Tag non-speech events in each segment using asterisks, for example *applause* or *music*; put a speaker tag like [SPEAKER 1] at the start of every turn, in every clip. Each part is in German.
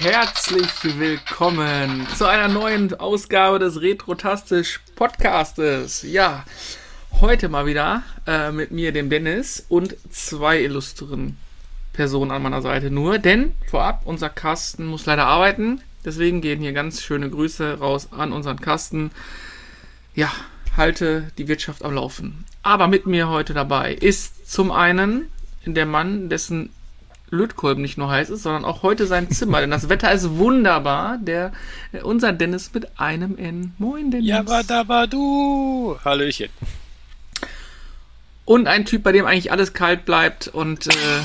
[SPEAKER 1] herzlich willkommen zu einer neuen Ausgabe des Retrotastisch Podcastes. Ja, heute mal wieder äh, mit mir, dem Dennis, und zwei illustren Personen an meiner Seite nur. Denn vorab, unser Carsten muss leider arbeiten. Deswegen gehen hier ganz schöne Grüße raus an unseren Carsten. Ja, halte die Wirtschaft am Laufen. Aber mit mir heute dabei ist zum einen der Mann, dessen Lötkolben nicht nur heiß ist, sondern auch heute sein Zimmer. denn das Wetter ist wunderbar. Der, unser Dennis mit einem N. Moin, Dennis.
[SPEAKER 2] Jabadabadu. Hallöchen.
[SPEAKER 1] Und ein Typ, bei dem eigentlich alles kalt bleibt und äh, *laughs*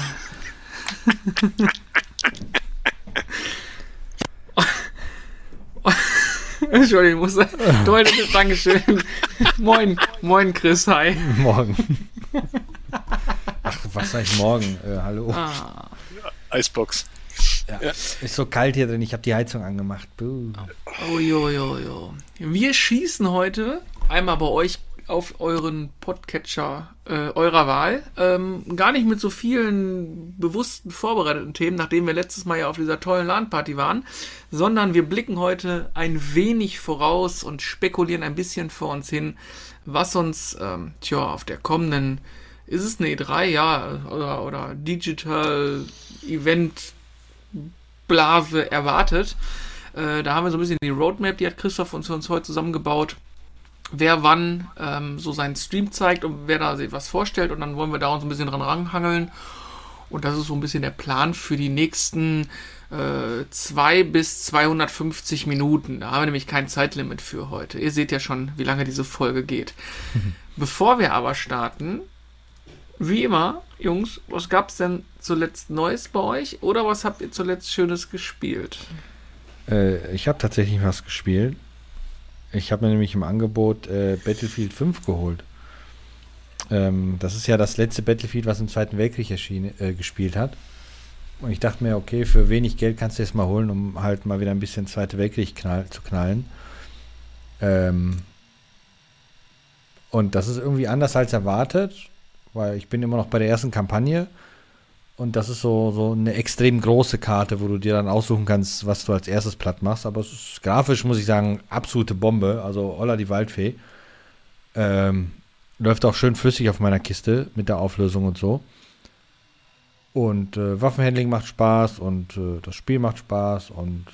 [SPEAKER 1] Entschuldigung, ich muss deutlich *laughs* Dankeschön. moin, moin Chris, hi.
[SPEAKER 3] Morgen. Ach, was sag ich morgen? Äh, hallo. Ah.
[SPEAKER 2] Eisbox.
[SPEAKER 3] Ja. ja. Ist so kalt hier drin, ich habe die Heizung angemacht. Buh.
[SPEAKER 1] Oh, jo, jo, jo. Wir schießen heute einmal bei euch auf euren Podcatcher äh, eurer Wahl. Ähm, gar nicht mit so vielen bewussten vorbereiteten Themen, nachdem wir letztes Mal ja auf dieser tollen LAN-Party waren, sondern wir blicken heute ein wenig voraus und spekulieren ein bisschen vor uns hin, was uns ähm, tja, auf der kommenden, ist es eine E3, ja, oder, oder Digital Event Blase erwartet. Äh, da haben wir so ein bisschen die Roadmap, die hat Christoph uns uns heute zusammengebaut wer wann ähm, so seinen Stream zeigt und wer da sich was vorstellt und dann wollen wir da uns ein bisschen dran ranhangeln. Und das ist so ein bisschen der Plan für die nächsten äh, 2 bis 250 Minuten. Da haben wir nämlich kein Zeitlimit für heute. Ihr seht ja schon, wie lange diese Folge geht. *laughs* Bevor wir aber starten, wie immer, Jungs, was gab es denn zuletzt Neues bei euch oder was habt ihr zuletzt Schönes gespielt?
[SPEAKER 3] Äh, ich habe tatsächlich was gespielt. Ich habe mir nämlich im Angebot äh, Battlefield 5 geholt. Ähm, das ist ja das letzte Battlefield, was im Zweiten Weltkrieg erschien, äh, gespielt hat. Und ich dachte mir, okay, für wenig Geld kannst du es mal holen, um halt mal wieder ein bisschen Zweite Weltkrieg knall, zu knallen. Ähm, und das ist irgendwie anders als erwartet, weil ich bin immer noch bei der ersten Kampagne und das ist so, so eine extrem große Karte, wo du dir dann aussuchen kannst, was du als erstes platt machst. Aber es ist grafisch, muss ich sagen, absolute Bombe. Also Olla die Waldfee. Ähm, läuft auch schön flüssig auf meiner Kiste mit der Auflösung und so. Und äh, Waffenhandling macht Spaß und äh, das Spiel macht Spaß und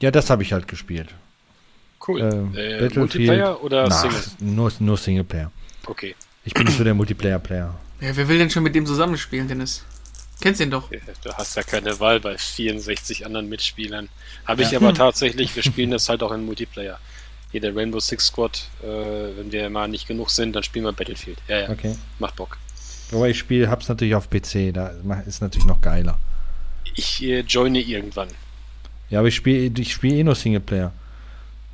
[SPEAKER 3] ja, das habe ich halt gespielt.
[SPEAKER 2] Cool. Äh, äh Multiplayer oder
[SPEAKER 3] Single? Nur, nur Singleplayer.
[SPEAKER 2] Okay.
[SPEAKER 3] Ich bin nicht so der Multiplayer-Player.
[SPEAKER 1] Ja, wer will denn schon mit dem zusammenspielen, Dennis? Kennst ihn doch.
[SPEAKER 2] Du hast ja keine Wahl bei 64 anderen Mitspielern. Habe ich ja. aber tatsächlich, wir spielen das halt auch in Multiplayer. Hier der Rainbow Six Squad, äh, wenn wir mal nicht genug sind, dann spielen wir Battlefield. Ja, ja.
[SPEAKER 3] Okay.
[SPEAKER 2] Macht Bock.
[SPEAKER 3] Aber ich spiele, hab's natürlich auf PC, da ist natürlich noch geiler.
[SPEAKER 2] Ich äh, joine irgendwann.
[SPEAKER 3] Ja, aber ich spiele ich spiel eh nur Singleplayer.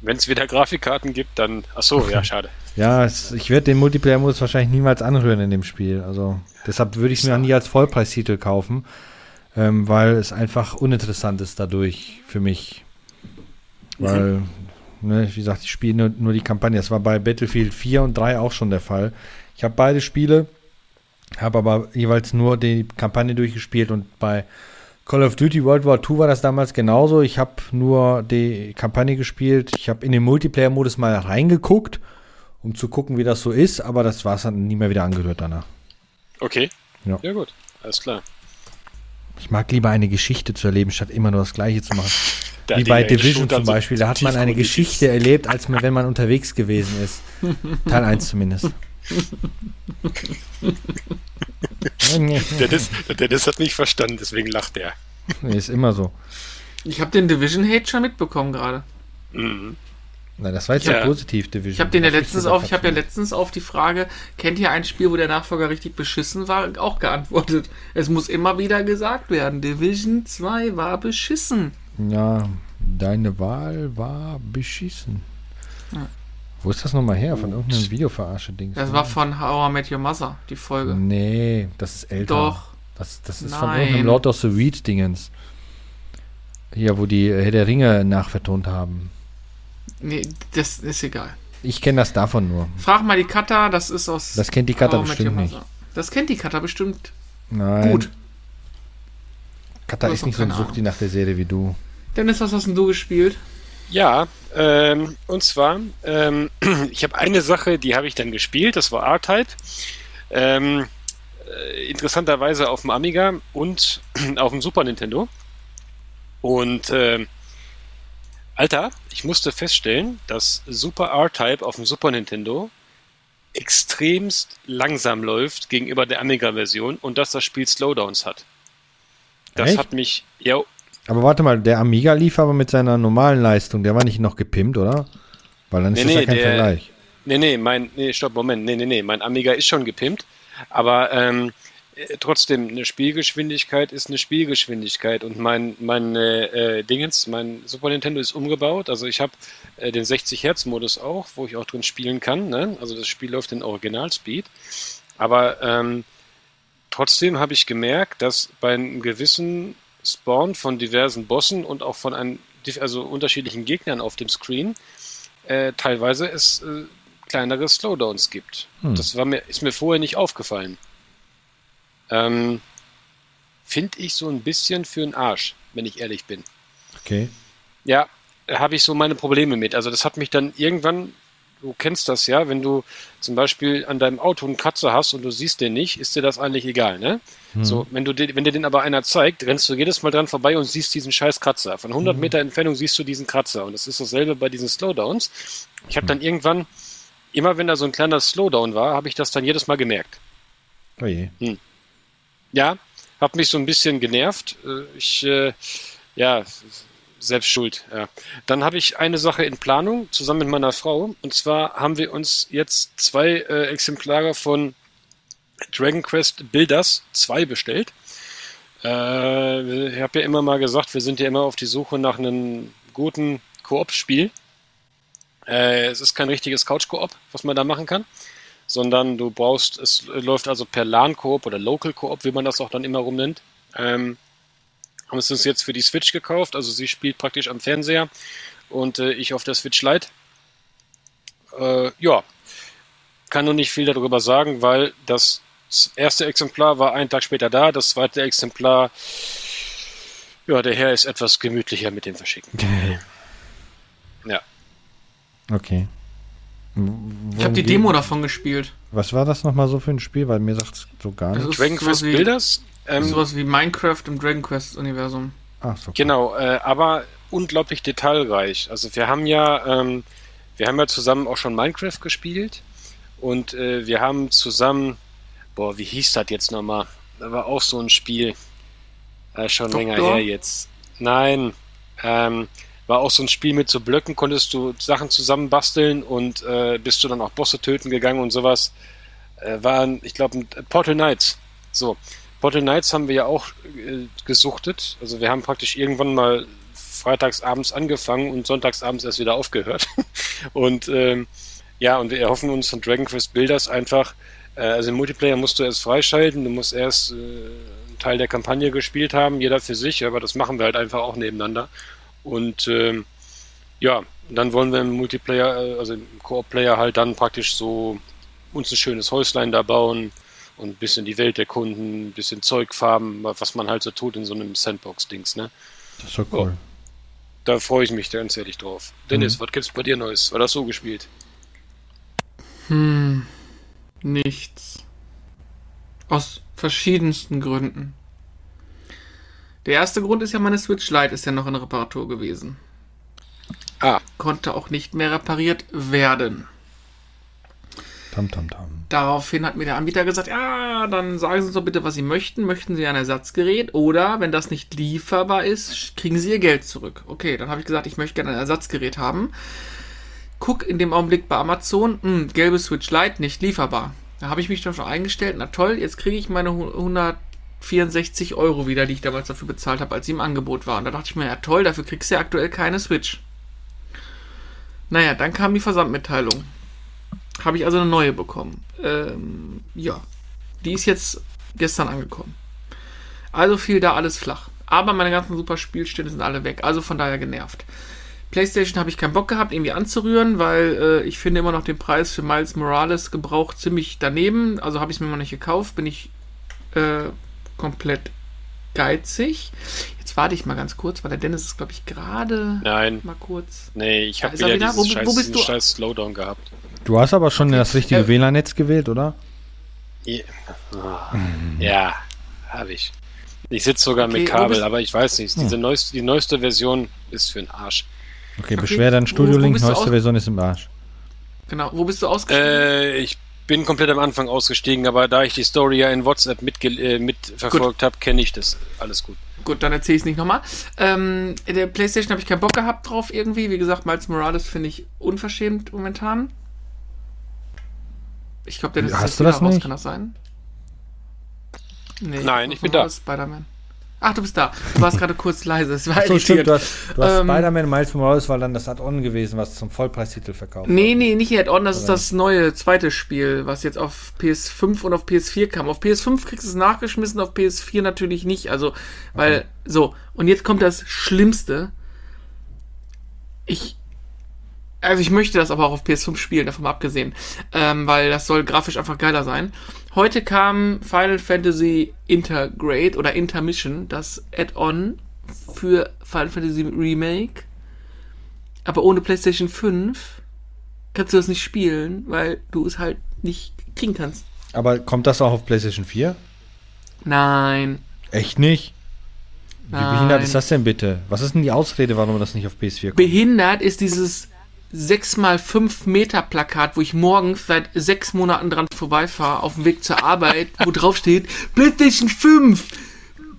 [SPEAKER 2] Wenn es wieder Grafikkarten gibt, dann. Achso, ja, schade.
[SPEAKER 3] Ja, es, ich werde den Multiplayer-Modus wahrscheinlich niemals anrühren in dem Spiel. Also deshalb würde ich es mir auch nie als Vollpreistitel kaufen, ähm, weil es einfach uninteressant ist dadurch für mich. Weil, mhm. ne, wie gesagt, ich spiele nur, nur die Kampagne. Das war bei Battlefield 4 und 3 auch schon der Fall. Ich habe beide Spiele, habe aber jeweils nur die Kampagne durchgespielt und bei Call of Duty World War II war das damals genauso. Ich habe nur die Kampagne gespielt. Ich habe in den Multiplayer-Modus mal reingeguckt um zu gucken, wie das so ist, aber das war es dann nie mehr wieder angerührt danach.
[SPEAKER 2] Okay. Ja. ja, gut, alles klar.
[SPEAKER 3] Ich mag lieber eine Geschichte zu erleben, statt immer nur das Gleiche zu machen. *laughs* Da Wie bei Division zum Beispiel, da hat man eine Geschichte erlebt, als man, wenn man unterwegs gewesen ist. *laughs* Teil 1 zumindest. *laughs*
[SPEAKER 2] der, Dennis, Dennis hat mich verstanden, deswegen lacht er.
[SPEAKER 3] Nee, ist immer so.
[SPEAKER 1] Ich habe den Division-Hate schon mitbekommen gerade. Mhm.
[SPEAKER 3] Nein, das war jetzt ja, positiv Division.
[SPEAKER 1] Ich habe den ja letztens auf, ich habe ja letztens auf die Frage, kennt ihr ein Spiel, wo der Nachfolger richtig beschissen war, auch geantwortet. Es muss immer wieder gesagt werden, Division 2 war beschissen.
[SPEAKER 3] Ja, deine Wahl war beschissen. Ja. Wo ist das nochmal her? Von irgendeinem Videoverarsche-Ding?
[SPEAKER 1] Das war von How I Met Your Mother, die Folge.
[SPEAKER 3] Nee, das ist älter.
[SPEAKER 1] Doch.
[SPEAKER 3] Das, das ist Nein. von irgendeinem Lord of the Weed-Dingens. Hier, wo die Herr der Ringe nachvertont haben.
[SPEAKER 1] Nee, das ist egal.
[SPEAKER 3] Ich kenne das davon nur.
[SPEAKER 1] Frag mal die Kata, das ist aus.
[SPEAKER 3] Das kennt die Kata bestimmt nicht.
[SPEAKER 1] Das kennt die Kata bestimmt
[SPEAKER 3] Nein. gut. Kata ist nicht so ein Suchti nach der Serie wie du.
[SPEAKER 1] Dennis, was hast denn du gespielt?
[SPEAKER 2] Ja, ähm, und zwar, ähm, *clears throat* ich habe eine Sache, die habe ich dann gespielt, das war R-Type. Ähm, äh, interessanterweise auf dem Amiga und *clears throat* auf dem Super Nintendo. Und äh, Alter, ich musste feststellen, dass Super R-Type auf dem Super Nintendo extremst langsam läuft gegenüber der Amiga-Version und dass das Spiel Slowdowns hat. Das Echt? hat mich, ja.
[SPEAKER 3] Aber warte mal, der Amiga lief aber mit seiner normalen Leistung, der war nicht noch gepimpt, oder? Weil dann ist nee, das nee, ja kein der, Vergleich.
[SPEAKER 2] Nee, nee, mein, nee, stopp, Moment, nee, nee, nee, mein Amiga ist schon gepimpt, aber ähm, äh, trotzdem, eine Spielgeschwindigkeit ist eine Spielgeschwindigkeit und mein, mein äh, Dingens, mein Super Nintendo ist umgebaut, also ich habe äh, den 60 Hertz Modus auch, wo ich auch drin spielen kann, ne? also das Spiel läuft in Originalspeed, aber ähm, trotzdem habe ich gemerkt, dass bei einem gewissen Spawn von diversen Bossen und auch von einem, also unterschiedlichen Gegnern auf dem Screen äh, teilweise es äh, kleinere Slowdowns gibt. Hm. Das war mir, ist mir vorher nicht aufgefallen. Ähm, Finde ich so ein bisschen für einen Arsch, wenn ich ehrlich bin.
[SPEAKER 3] Okay.
[SPEAKER 2] Ja, habe ich so meine Probleme mit. Also das hat mich dann irgendwann, du kennst das ja, wenn du zum Beispiel an deinem Auto einen Kratzer hast und du siehst den nicht, ist dir das eigentlich egal, ne? Hm. So, wenn du wenn dir den aber einer zeigt, rennst du jedes Mal dran vorbei und siehst diesen scheiß Kratzer. Von 100 hm. Meter Entfernung siehst du diesen Kratzer und das ist dasselbe bei diesen Slowdowns. Ich habe hm. dann irgendwann, immer wenn da so ein kleiner Slowdown war, habe ich das dann jedes Mal gemerkt.
[SPEAKER 3] Oh je. Hm.
[SPEAKER 2] Ja, hat mich so ein bisschen genervt. Äh, ich, äh, ja, selbst schuld. Ja. Dann habe ich eine Sache in Planung zusammen mit meiner Frau. Und zwar haben wir uns jetzt zwei äh, Exemplare von Dragon Quest Builders 2 bestellt. Äh, ich habe ja immer mal gesagt, wir sind ja immer auf die Suche nach einem guten Koop-Spiel. Äh, es ist kein richtiges Couch-Koop, was man da machen kann sondern du brauchst, es läuft also per LAN-Koop oder Local-Koop, wie man das auch dann immer rum nennt. Ähm, haben es uns jetzt für die Switch gekauft, also sie spielt praktisch am Fernseher und äh, ich auf der Switch Lite. Äh, ja, kann nur nicht viel darüber sagen, weil das erste Exemplar war einen Tag später da, das zweite Exemplar, ja, der Herr ist etwas gemütlicher mit dem Verschicken. *laughs*
[SPEAKER 3] Okay.
[SPEAKER 2] Ja.
[SPEAKER 3] Okay.
[SPEAKER 1] Ich habe die Demo davon gespielt.
[SPEAKER 3] Was war das nochmal so für ein Spiel? Weil mir sagt es so gar nicht.
[SPEAKER 2] Dragon Quest wie, Builders?
[SPEAKER 1] Ähm, sowas wie Minecraft im Dragon Quest Universum.
[SPEAKER 2] Ach so. Genau, äh, aber unglaublich detailreich. Also wir haben ja, ähm, wir haben ja zusammen auch schon Minecraft gespielt und äh, wir haben zusammen, boah, wie hieß das jetzt nochmal? Da war auch so ein Spiel, äh, schon Doktor? länger her jetzt. Nein, ähm, war auch so ein Spiel mit so Blöcken, konntest du Sachen zusammenbasteln und äh, bist du dann auch Bosse töten gegangen und sowas. Äh, waren, ich glaube, Portal Knights. So, Portal Knights haben wir ja auch äh, gesuchtet. Also wir haben praktisch irgendwann mal freitags abends angefangen und sonntags abends erst wieder aufgehört. *laughs* und ähm, ja, und wir erhoffen uns von Dragon Quest Builders einfach, äh, also im Multiplayer musst du erst freischalten, du musst erst äh, einen Teil der Kampagne gespielt haben, jeder für sich, aber das machen wir halt einfach auch nebeneinander. Und ähm, ja, dann wollen wir im Multiplayer, äh, also im Koop-Player halt dann praktisch so uns ein schönes Häuslein da bauen und ein bisschen die Welt erkunden, ein bisschen Zeugfarben, was man halt so tut in so einem Sandbox-Dings, ne?
[SPEAKER 3] Das ist doch cool. Oh,
[SPEAKER 2] da freue ich mich ganz ehrlich drauf. Dennis, mhm. was gibt's bei dir Neues? War das so gespielt?
[SPEAKER 1] Hm, nichts. Aus verschiedensten Gründen. Der erste Grund ist ja, meine Switch Lite ist ja noch in Reparatur gewesen. Ah. Konnte auch nicht mehr repariert werden.
[SPEAKER 3] Tam, tam, tam.
[SPEAKER 1] Daraufhin hat mir der Anbieter gesagt, ja, dann sagen Sie uns doch bitte, was Sie möchten. Möchten Sie ein Ersatzgerät oder, wenn das nicht lieferbar ist, kriegen Sie Ihr Geld zurück. Okay, dann habe ich gesagt, ich möchte gerne ein Ersatzgerät haben. Guck in dem Augenblick bei Amazon, mh, hm, gelbe Switch Lite, nicht lieferbar. Da habe ich mich doch schon eingestellt. Na toll, jetzt kriege ich meine 100 64 Euro wieder, die ich damals dafür bezahlt habe, als sie im Angebot war. Und da dachte ich mir, ja toll, dafür kriegst du ja aktuell keine Switch. Naja, dann kam die Versandmitteilung. Habe ich also eine neue bekommen. Ähm, ja, die ist jetzt gestern angekommen. Also fiel da alles flach. Aber meine ganzen super Spielstände sind alle weg. Also von daher genervt. PlayStation habe ich keinen Bock gehabt, irgendwie anzurühren, weil äh, ich finde immer noch den Preis für Miles Morales gebraucht ziemlich daneben. Also habe ich es mir noch nicht gekauft. Bin ich äh, komplett geizig. Jetzt warte ich mal ganz kurz, weil der Dennis ist, glaube ich, gerade
[SPEAKER 2] Nein.
[SPEAKER 1] mal kurz.
[SPEAKER 2] Nee, ich habe
[SPEAKER 1] er
[SPEAKER 2] wieder,
[SPEAKER 1] wieder.
[SPEAKER 2] dieses
[SPEAKER 1] Wo-
[SPEAKER 2] scheiß,
[SPEAKER 1] wo bist du?
[SPEAKER 2] scheiß Slowdown gehabt.
[SPEAKER 3] Du hast aber schon das richtige
[SPEAKER 1] Äh,
[SPEAKER 3] WLAN-Netz gewählt, oder?
[SPEAKER 2] Ja, ja habe ich. Ich sitze sogar
[SPEAKER 1] Okay,
[SPEAKER 2] mit Kabel,
[SPEAKER 1] bist-
[SPEAKER 2] aber ich weiß nicht. Diese neueste, die neueste Version ist für den Arsch.
[SPEAKER 3] Okay,
[SPEAKER 1] Okay,
[SPEAKER 3] beschwer dein
[SPEAKER 1] wo- wo
[SPEAKER 3] Studio-Link, neueste Version ist im Arsch.
[SPEAKER 1] Genau. Wo bist du ausgestiegen?
[SPEAKER 2] Äh, ich bin komplett am Anfang ausgestiegen, aber da ich die Story ja in WhatsApp mitge äh, mitverfolgt habe, kenne ich das. Alles gut.
[SPEAKER 1] Gut, dann erzähle ich es nicht nochmal. Ähm, in der Playstation habe ich keinen Bock gehabt drauf irgendwie. Wie gesagt, Miles Morales finde ich unverschämt momentan. Ich glaube, der ist
[SPEAKER 3] Hast
[SPEAKER 1] jetzt
[SPEAKER 3] du
[SPEAKER 1] wieder
[SPEAKER 3] das
[SPEAKER 1] raus,
[SPEAKER 3] nicht?
[SPEAKER 1] kann das sein? Nee,
[SPEAKER 2] Nein, ich bin da.
[SPEAKER 1] Spider-Man. Ach, du bist da. Du warst gerade kurz leise. Es war
[SPEAKER 3] So stimmt, du hast, du hast
[SPEAKER 1] Ähm,
[SPEAKER 3] Spider-Man Miles Morales war dann das Add-on gewesen, was zum Vollpreistitel verkauft
[SPEAKER 1] Nee, nee, nicht Add-on, das ist
[SPEAKER 3] Oder?
[SPEAKER 1] das neue zweite Spiel, was jetzt auf PS5 und auf PS4 kam. Auf PS5 kriegst du es nachgeschmissen, auf PS4 natürlich nicht. Also, weil, so, und jetzt kommt das Schlimmste. Ich, also ich möchte das aber auch auf PS5 spielen, davon mal abgesehen, ähm, weil das soll grafisch einfach geiler sein. Heute kam Final Fantasy Intergrade oder Intermission, das Add-on für Final Fantasy Remake, aber ohne PlayStation 5 kannst du das nicht spielen, weil du es halt nicht kriegen kannst.
[SPEAKER 3] Aber kommt das auch auf PlayStation 4?
[SPEAKER 1] Nein.
[SPEAKER 3] Echt nicht? Wie
[SPEAKER 1] Nein.
[SPEAKER 3] behindert ist das denn bitte? Was ist denn die Ausrede, warum das nicht auf PS4 kommt?
[SPEAKER 1] Behindert ist dieses 6x5 Meter Plakat, wo ich morgens seit sechs Monaten dran vorbeifahre, auf dem Weg zur Arbeit, wo drauf steht, PlayStation 5!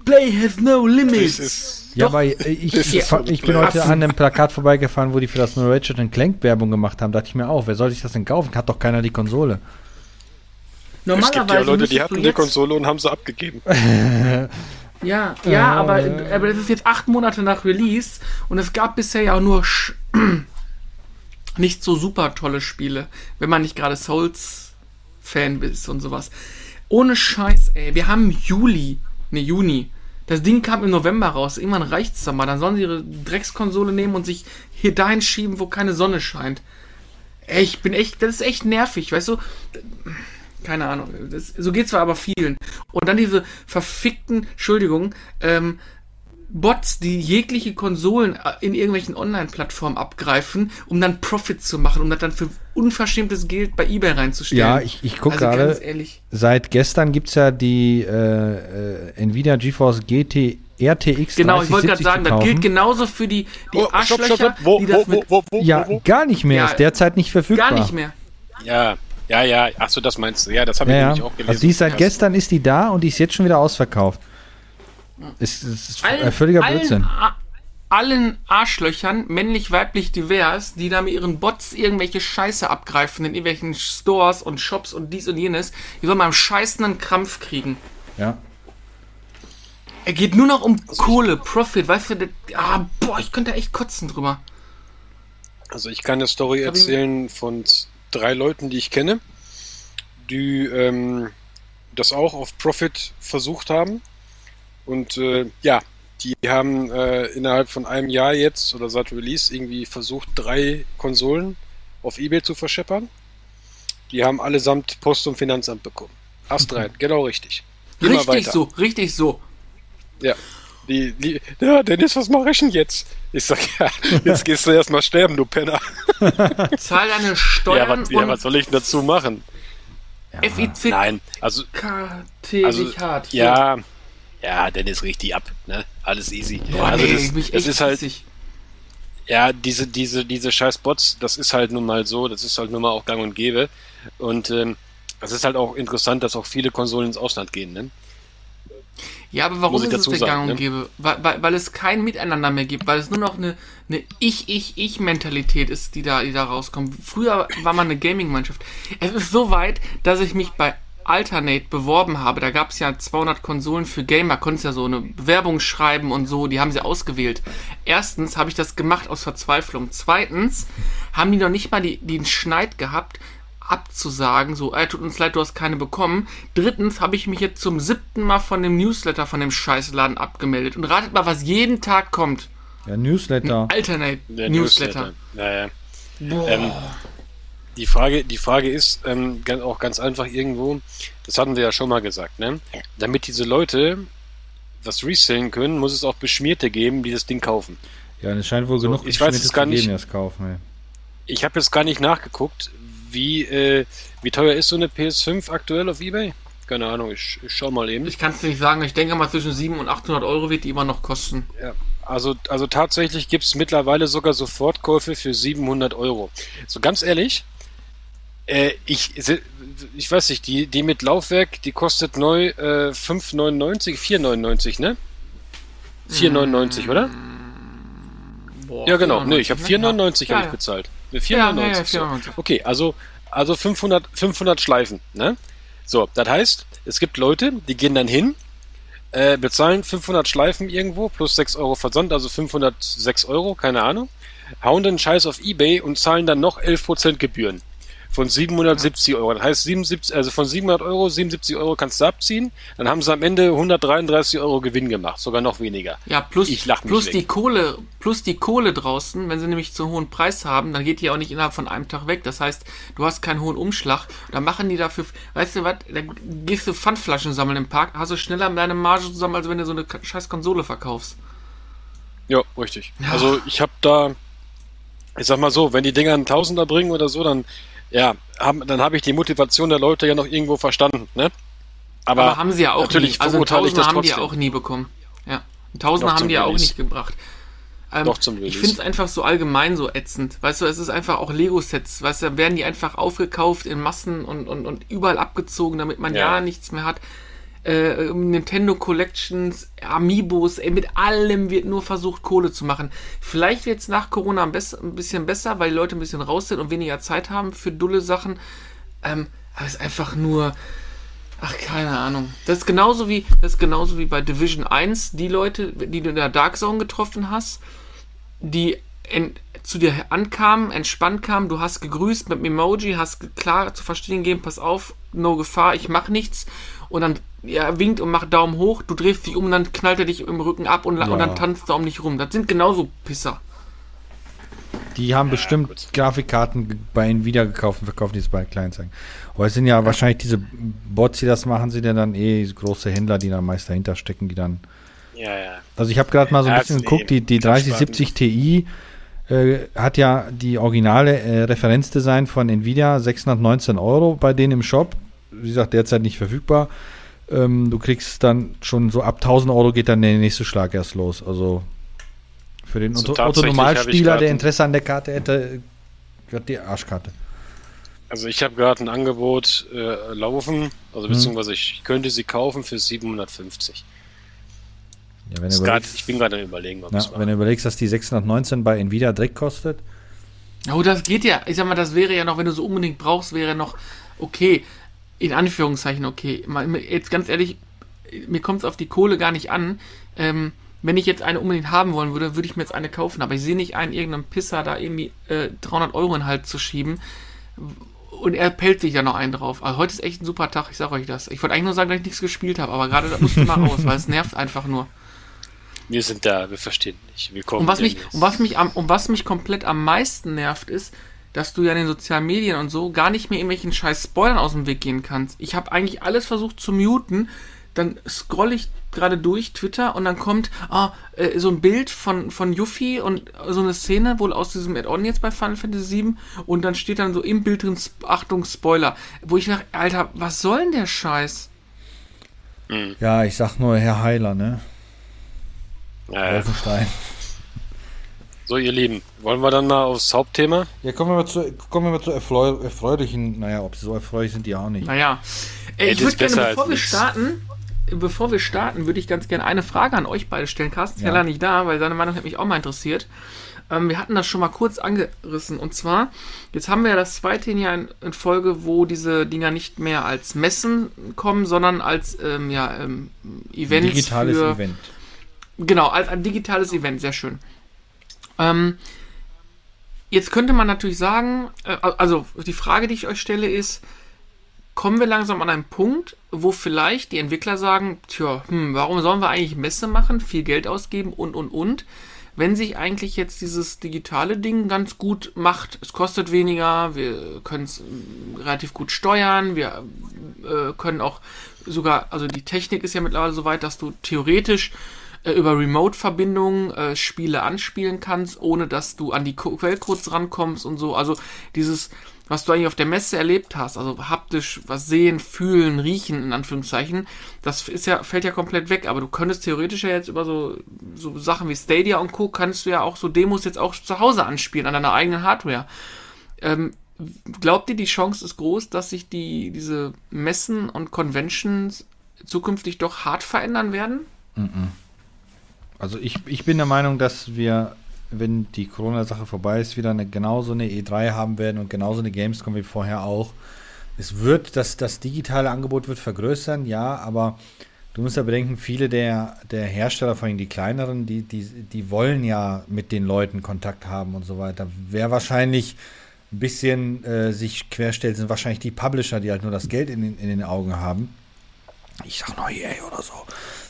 [SPEAKER 1] Play has no limits!
[SPEAKER 3] Ja,
[SPEAKER 1] Doch.
[SPEAKER 3] aber ich, ich, bin heute an einem Plakat vorbeigefahren, wo die für das neue Ratchet Clank Werbung gemacht haben. Dachte ich mir auch, wer soll sich das denn kaufen? Hat doch keiner die Konsole.
[SPEAKER 2] es gibt ja Leute, die hatten die Konsole und haben sie abgegeben. *laughs*
[SPEAKER 1] Ja, ja, aber, aber das ist jetzt acht Monate nach Release und es gab bisher ja auch nur sch *clears throat* nicht so super tolle Spiele, wenn man nicht gerade Souls-Fan ist und sowas. Ohne Scheiß, ey. Wir haben Juli, ne, Juni. Das Ding kam im November raus. Irgendwann reicht's doch mal. Dann sollen sie ihre Dreckskonsole nehmen und sich hier dahin schieben, wo keine Sonne scheint. Ey, ich bin echt, das ist echt nervig, weißt du? keine Ahnung. Das, so geht's zwar aber vielen. Und dann diese verfickten, Entschuldigung, ähm, Bots, die jegliche Konsolen äh, in irgendwelchen Online-Plattformen abgreifen, um dann Profit zu machen, um das dann für unverschämtes Geld bei eBay reinzustellen.
[SPEAKER 3] Ja, ich, ich gucke
[SPEAKER 1] also
[SPEAKER 3] gerade, seit gestern gibt es ja die äh, äh, Nvidia GeForce GT RTX
[SPEAKER 1] Genau, ich wollte gerade
[SPEAKER 3] 3070
[SPEAKER 1] sagen, das gilt genauso für die, die
[SPEAKER 2] Oh, stopp,
[SPEAKER 1] Arschlöcher,
[SPEAKER 2] stopp, stopp. Wo,
[SPEAKER 1] die
[SPEAKER 2] wo,
[SPEAKER 1] das
[SPEAKER 2] wo,
[SPEAKER 1] mit
[SPEAKER 2] wo, wo,
[SPEAKER 3] Ja,
[SPEAKER 2] wo, wo?
[SPEAKER 3] gar nicht mehr.
[SPEAKER 1] Ja,
[SPEAKER 3] ist derzeit nicht verfügbar.
[SPEAKER 1] gar nicht mehr.
[SPEAKER 2] Ja, ja, ja. Achso, das meinst du. Ja, das habe ich
[SPEAKER 3] Ja,
[SPEAKER 2] nämlich
[SPEAKER 3] ja.
[SPEAKER 2] auch gelesen.
[SPEAKER 3] Also die ist seit gestern ist die da und die ist jetzt schon wieder ausverkauft. Ist, ist, äh, völliger Blödsinn.
[SPEAKER 1] Allen, allen Arschlöchern, männlich, weiblich, divers, die da mit ihren Bots irgendwelche Scheiße abgreifen in irgendwelchen Stores und Shops und dies und jenes, die sollen mal am Scheißen einen Krampf kriegen.
[SPEAKER 3] Ja.
[SPEAKER 1] Er geht nur noch um Kohle, Profit, weißt du, das, ah, boah, ich könnte echt kotzen drüber.
[SPEAKER 2] Also ich kann eine Story erzählen von drei Leuten, die ich kenne, die ähm, das auch auf Profit versucht haben. Und äh, ja, die haben äh, innerhalb von einem Jahr jetzt oder seit Release irgendwie versucht, drei Konsolen auf Ebay zu verscheppern. Die haben allesamt Post- und Finanzamt bekommen. Ast rein, genau richtig. Immer
[SPEAKER 1] richtig
[SPEAKER 2] weiter.
[SPEAKER 1] so, richtig so.
[SPEAKER 2] Ja. Die, die, ja, Dennis, was mache ich denn jetzt? Ich sag, *laughs* ja, jetzt gehst du erstmal sterben, du Penner. *laughs*
[SPEAKER 1] Zahl deine
[SPEAKER 2] Ja,
[SPEAKER 1] Steuern
[SPEAKER 2] was, ja, was soll ich denn dazu machen?
[SPEAKER 1] FICKT
[SPEAKER 2] Nein, also, also
[SPEAKER 1] dich hart. Hier.
[SPEAKER 2] ja, ja, Dennis richtig ab, ne? Alles easy.
[SPEAKER 1] Boah,
[SPEAKER 2] also
[SPEAKER 1] nee,
[SPEAKER 2] das,
[SPEAKER 1] ich bin
[SPEAKER 2] das ist halt,
[SPEAKER 1] pissig.
[SPEAKER 2] ja, diese, diese, diese scheiß Bots, das ist halt nun mal so, das ist halt nun mal auch gang und gäbe. Und ähm, es ist halt auch interessant, dass auch viele Konsolen ins Ausland gehen, ne?
[SPEAKER 1] Ja, aber warum
[SPEAKER 2] ich
[SPEAKER 1] ist es
[SPEAKER 2] sagen,
[SPEAKER 1] Gang und
[SPEAKER 2] ne?
[SPEAKER 1] gäbe? Weil, weil, weil es kein Miteinander mehr gibt, weil es nur noch eine, eine Ich-Ich-Ich-Mentalität ist, die da, die da rauskommt. Früher war man eine Gaming-Mannschaft. Es ist so weit, dass ich mich bei Alternate beworben habe. Da gab es ja 200 Konsolen für Gamer, konntest ja so eine Bewerbung schreiben und so, die haben sie ausgewählt. Erstens habe ich das gemacht aus Verzweiflung. Zweitens haben die noch nicht mal die, den Schneid gehabt, abzusagen, so, ey, tut uns leid, du hast keine bekommen. Drittens habe ich mich jetzt zum siebten Mal von dem Newsletter von dem Scheißladen abgemeldet. Und ratet mal, was jeden Tag kommt.
[SPEAKER 3] Ja, Newsletter.
[SPEAKER 1] Alternate
[SPEAKER 2] Der
[SPEAKER 1] Newsletter.
[SPEAKER 2] Ja, ja.
[SPEAKER 1] Boah.
[SPEAKER 2] Ähm, die Frage, die Frage ist ähm, auch ganz einfach irgendwo, das hatten wir ja schon mal gesagt, ne? Damit diese Leute was resellen können, muss es auch Beschmierte geben, die das Ding kaufen.
[SPEAKER 3] Ja, und es scheint wohl
[SPEAKER 2] So,
[SPEAKER 3] genug
[SPEAKER 2] ich weiß
[SPEAKER 3] Beschmierte
[SPEAKER 2] es gar
[SPEAKER 3] zu
[SPEAKER 2] nicht.
[SPEAKER 3] geben, die das kaufen. ey.
[SPEAKER 2] Ich habe jetzt gar nicht nachgeguckt, wie, äh, wie teuer ist so eine PS5 aktuell auf Ebay? Keine Ahnung, ich, ich schau mal eben.
[SPEAKER 1] Ich kann es nicht sagen. Ich denke mal, zwischen 700 und 800 Euro wird die immer noch kosten.
[SPEAKER 2] Ja, also, also tatsächlich gibt es mittlerweile sogar Sofortkäufe für 700 Euro. So ganz ehrlich, äh, ich, ich weiß nicht, die, die mit Laufwerk, die kostet neu äh, 5,99, 4,99, ne? 4,99, oder?
[SPEAKER 1] Boah,
[SPEAKER 2] Ja, genau. Nee, ich habe 4,99
[SPEAKER 1] Ja,
[SPEAKER 2] habe
[SPEAKER 1] ja.
[SPEAKER 2] ich bezahlt. Ne,
[SPEAKER 1] Ja, ja,
[SPEAKER 2] 4,99.
[SPEAKER 1] ja,
[SPEAKER 2] so.
[SPEAKER 1] 4,99.
[SPEAKER 2] Okay, also, also 500, 500 Schleifen, ne? So, das heißt, es gibt Leute, die gehen dann hin, äh, bezahlen 500 Schleifen irgendwo plus 6 Euro Versand, also 506 Euro, keine Ahnung, hauen den Scheiß auf Ebay und zahlen dann noch 11% Gebühren von 770 Euro. Das heißt, 77, also von 700 Euro, 77 Euro kannst du abziehen, dann haben sie am Ende 133 Euro Gewinn gemacht, sogar noch weniger.
[SPEAKER 1] Ja, plus, plus die Kohle, plus die Kohle draußen, wenn sie nämlich zu hohen Preis haben, dann geht die auch nicht innerhalb von einem Tag weg. Das heißt, du hast keinen hohen Umschlag. Da machen die dafür, weißt du was, da gehst du Pfandflaschen sammeln im Park, hast du schneller deine Marge zusammen, als wenn du so eine scheiß Konsole verkaufst.
[SPEAKER 2] Ja, richtig. Also ich habe da, ich sag mal so, wenn die Dinger einen Tausender bringen oder so, dann ja, haben, dann habe ich die Motivation der Leute ja noch irgendwo verstanden, ne? Aber,
[SPEAKER 1] Aber, haben sie ja auch
[SPEAKER 2] natürlich
[SPEAKER 1] nie. Also
[SPEAKER 2] verurteile ich
[SPEAKER 1] Tausender
[SPEAKER 2] das
[SPEAKER 1] haben die ja
[SPEAKER 2] trotzdem.
[SPEAKER 1] auch nie bekommen. Ja. Tausender haben die ja auch nicht gebracht. Ähm,
[SPEAKER 2] Doch zum
[SPEAKER 1] ich
[SPEAKER 2] Release.
[SPEAKER 1] finde es einfach so allgemein so ätzend. Weißt du, es ist einfach auch Lego-Sets. Weißt du, werden die einfach aufgekauft in Massen und, und, und überall abgezogen, damit man ja,
[SPEAKER 2] Ja.
[SPEAKER 1] nichts mehr hat. Äh, Nintendo Collections, Amiibos, ey, mit allem wird nur versucht, Kohle zu machen. Vielleicht wird es nach Corona ein, ein bisschen besser, weil die Leute ein bisschen raus sind und weniger Zeit haben für dulle Sachen. Ähm, aber es ist einfach nur. Ach, keine Ahnung. Das ist genauso wie, das ist genauso wie bei Division 1, die Leute, die du in der Dark Zone getroffen hast, die en, zu dir ankamen, entspannt kamen, du hast gegrüßt mit dem Emoji, hast klar zu verstehen gegeben, pass auf, no Gefahr, ich mach nichts. Und dann er winkt und macht Daumen hoch, du drehst dich um und dann knallt er dich im Rücken ab und, la- und
[SPEAKER 3] Ja.
[SPEAKER 1] dann tanzt er um dich rum. Das sind genauso Pisser.
[SPEAKER 3] Die haben bestimmt
[SPEAKER 2] gut.
[SPEAKER 3] Grafikkarten bei Nvidia gekauft und verkaufen die es bei Kleinanzeigen. Aber es sind ja, wahrscheinlich diese Bots, die das machen, sind ja dann eh große Händler, die da meist dahinter stecken, die dann.
[SPEAKER 2] Ja, ja.
[SPEAKER 3] Also ich habe gerade mal so ein
[SPEAKER 2] Ja,
[SPEAKER 3] bisschen geguckt, die, die
[SPEAKER 2] ganz
[SPEAKER 3] 3070 Ti äh, hat ja die originale äh, Referenzdesign von Nvidia, 619 Euro bei denen im Shop. Wie gesagt, derzeit nicht verfügbar. Ähm, du kriegst dann schon so ab 1000 Euro geht dann der nächste Schlag erst los. Also für den
[SPEAKER 2] So
[SPEAKER 3] Otto-
[SPEAKER 2] tatsächlich
[SPEAKER 3] Otto-Normalspieler,
[SPEAKER 2] habe ich
[SPEAKER 3] der Interesse an der Karte hätte, wird die Arschkarte.
[SPEAKER 2] Also ich habe gerade ein Angebot äh, laufen, also
[SPEAKER 3] Mhm.
[SPEAKER 2] beziehungsweise ich könnte sie kaufen für 750.
[SPEAKER 3] Ja, wenn du
[SPEAKER 2] grad, ich bin gerade am überlegen, ob
[SPEAKER 3] ja,
[SPEAKER 2] es
[SPEAKER 3] wenn du überlegst, dass die 619 bei Nvidia direkt kostet.
[SPEAKER 1] Oh, das geht ja. Ich sag mal, das wäre ja noch, wenn du so unbedingt brauchst, wäre noch okay. In Anführungszeichen okay. Mal, jetzt ganz ehrlich, mir kommt es auf die Kohle gar nicht an. Ähm, wenn ich jetzt eine unbedingt haben wollen würde, würde ich mir jetzt eine kaufen. Aber ich sehe nicht einen, irgendeinem Pisser da irgendwie äh, 300 Euro in den Hals zu schieben. Und er pellt sich da noch einen drauf. Also heute ist echt ein super Tag, ich sag euch das. Ich wollte eigentlich nur sagen, dass ich nichts gespielt habe, aber gerade das musste mal raus, weil es nervt einfach nur.
[SPEAKER 2] Wir sind da, wir verstehen nicht. Wir kommen
[SPEAKER 1] Und was mich, und was mich am, und was mich komplett am meisten nervt, ist, dass du ja in den sozialen Medien und so gar nicht mehr irgendwelchen scheiß Spoilern aus dem Weg gehen kannst. Ich habe eigentlich alles versucht zu muten, dann scroll ich gerade durch Twitter und dann kommt ah, äh, so ein Bild von, von Yuffie und so eine Szene, wohl aus diesem Add-on jetzt bei Final Fantasy VII und dann steht dann so im Bild drin, Achtung, Spoiler, wo ich nach, Alter, was soll denn der Scheiß?
[SPEAKER 3] Ja, ich sag nur Herr Heiler, ne?
[SPEAKER 2] Ja.
[SPEAKER 3] Wolfenstein. *laughs*
[SPEAKER 2] So, ihr Lieben, wollen wir dann mal aufs Hauptthema?
[SPEAKER 3] Ja, kommen wir mal zu, kommen wir mal zu erfreu erfreulichen. Naja, ob sie so erfreulich sind, die auch nicht.
[SPEAKER 1] Naja,
[SPEAKER 2] Ja,
[SPEAKER 1] ich würde gerne, bevor wir
[SPEAKER 2] nix.
[SPEAKER 1] starten, bevor wir starten, würde ich ganz gerne eine Frage an euch beide stellen. Carsten ist ja leider nicht da, weil seine Meinung hat mich auch mal interessiert. Ähm, wir hatten das schon mal kurz angerissen. Und zwar, jetzt haben wir ja das zweite Jahr in, in Folge, wo diese Dinger nicht mehr als Messen kommen, sondern als ähm, ja, ähm, Events
[SPEAKER 3] Digitales
[SPEAKER 1] für,
[SPEAKER 3] Event.
[SPEAKER 1] Genau, als ein digitales Event, sehr schön. Ähm, jetzt könnte man natürlich sagen, äh, also die Frage, die ich euch stelle, ist, kommen wir langsam an einen Punkt, wo vielleicht die Entwickler sagen, tja, hm, warum sollen wir eigentlich Messe machen, viel Geld ausgeben und, und, und, wenn sich eigentlich jetzt dieses digitale Ding ganz gut macht. Es kostet weniger, wir können es ähm, relativ gut steuern, wir äh, können auch sogar, also die Technik ist ja mittlerweile so weit, dass du theoretisch äh, über Remote-Verbindungen äh, Spiele anspielen kannst, ohne dass du an die Quellcodes rankommst und so. Also dieses, was du eigentlich auf der Messe erlebt hast, also haptisch was sehen, fühlen, riechen, in Anführungszeichen, das ist ja, fällt ja komplett weg, aber du könntest theoretisch ja jetzt über so, so Sachen wie Stadia und Co. kannst du ja auch so Demos jetzt auch zu Hause anspielen, an deiner eigenen Hardware. Ähm, glaubt ihr, die Chance ist groß, dass sich die, diese Messen und Conventions zukünftig doch hart verändern werden?
[SPEAKER 3] Also ich, ich bin der Meinung, dass wir, wenn die Corona-Sache vorbei ist, wieder eine, genauso eine E3 haben werden und genauso eine Gamescom wie vorher auch. Es wird, das, das digitale Angebot wird vergrößern, ja, aber du musst ja bedenken, viele der, der Hersteller, vor allem die kleineren, die, die, die wollen ja mit den Leuten Kontakt haben und so weiter. Wer wahrscheinlich ein bisschen äh, sich querstellt, sind wahrscheinlich die Publisher, die halt nur das Geld in den, in den Augen haben. Ich sag noch EA oder so.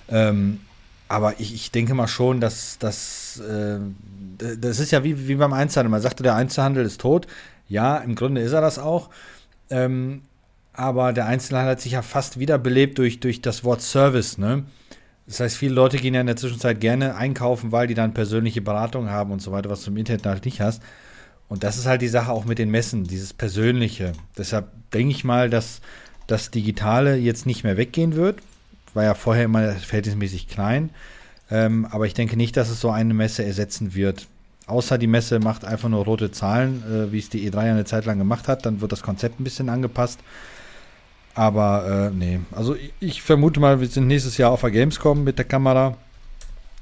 [SPEAKER 3] Ähm, aber ich, ich denke mal schon, dass das, äh, das ist ja wie, wie beim Einzelhandel. Man sagte, der Einzelhandel ist tot. Ja, im Grunde ist er das auch. Ähm, aber der Einzelhandel hat sich ja fast wiederbelebt durch, durch das Wort Service. Ne? Das heißt, viele Leute gehen ja in der Zwischenzeit gerne einkaufen, weil die dann persönliche Beratung haben und so weiter, was du im Internet halt nicht hast. Und das ist halt die Sache auch mit den Messen, dieses Persönliche. Deshalb denke ich mal, dass das Digitale jetzt nicht mehr weggehen wird. War ja vorher immer verhältnismäßig klein. Ähm, aber ich denke nicht, dass es so eine Messe ersetzen wird. Außer die Messe macht einfach nur rote Zahlen, äh, wie es die E3 eine Zeit lang gemacht hat. Dann wird das Konzept ein bisschen angepasst. Aber äh, nee, also ich, ich vermute mal, wir sind nächstes Jahr auf der Gamescom mit der Kamera.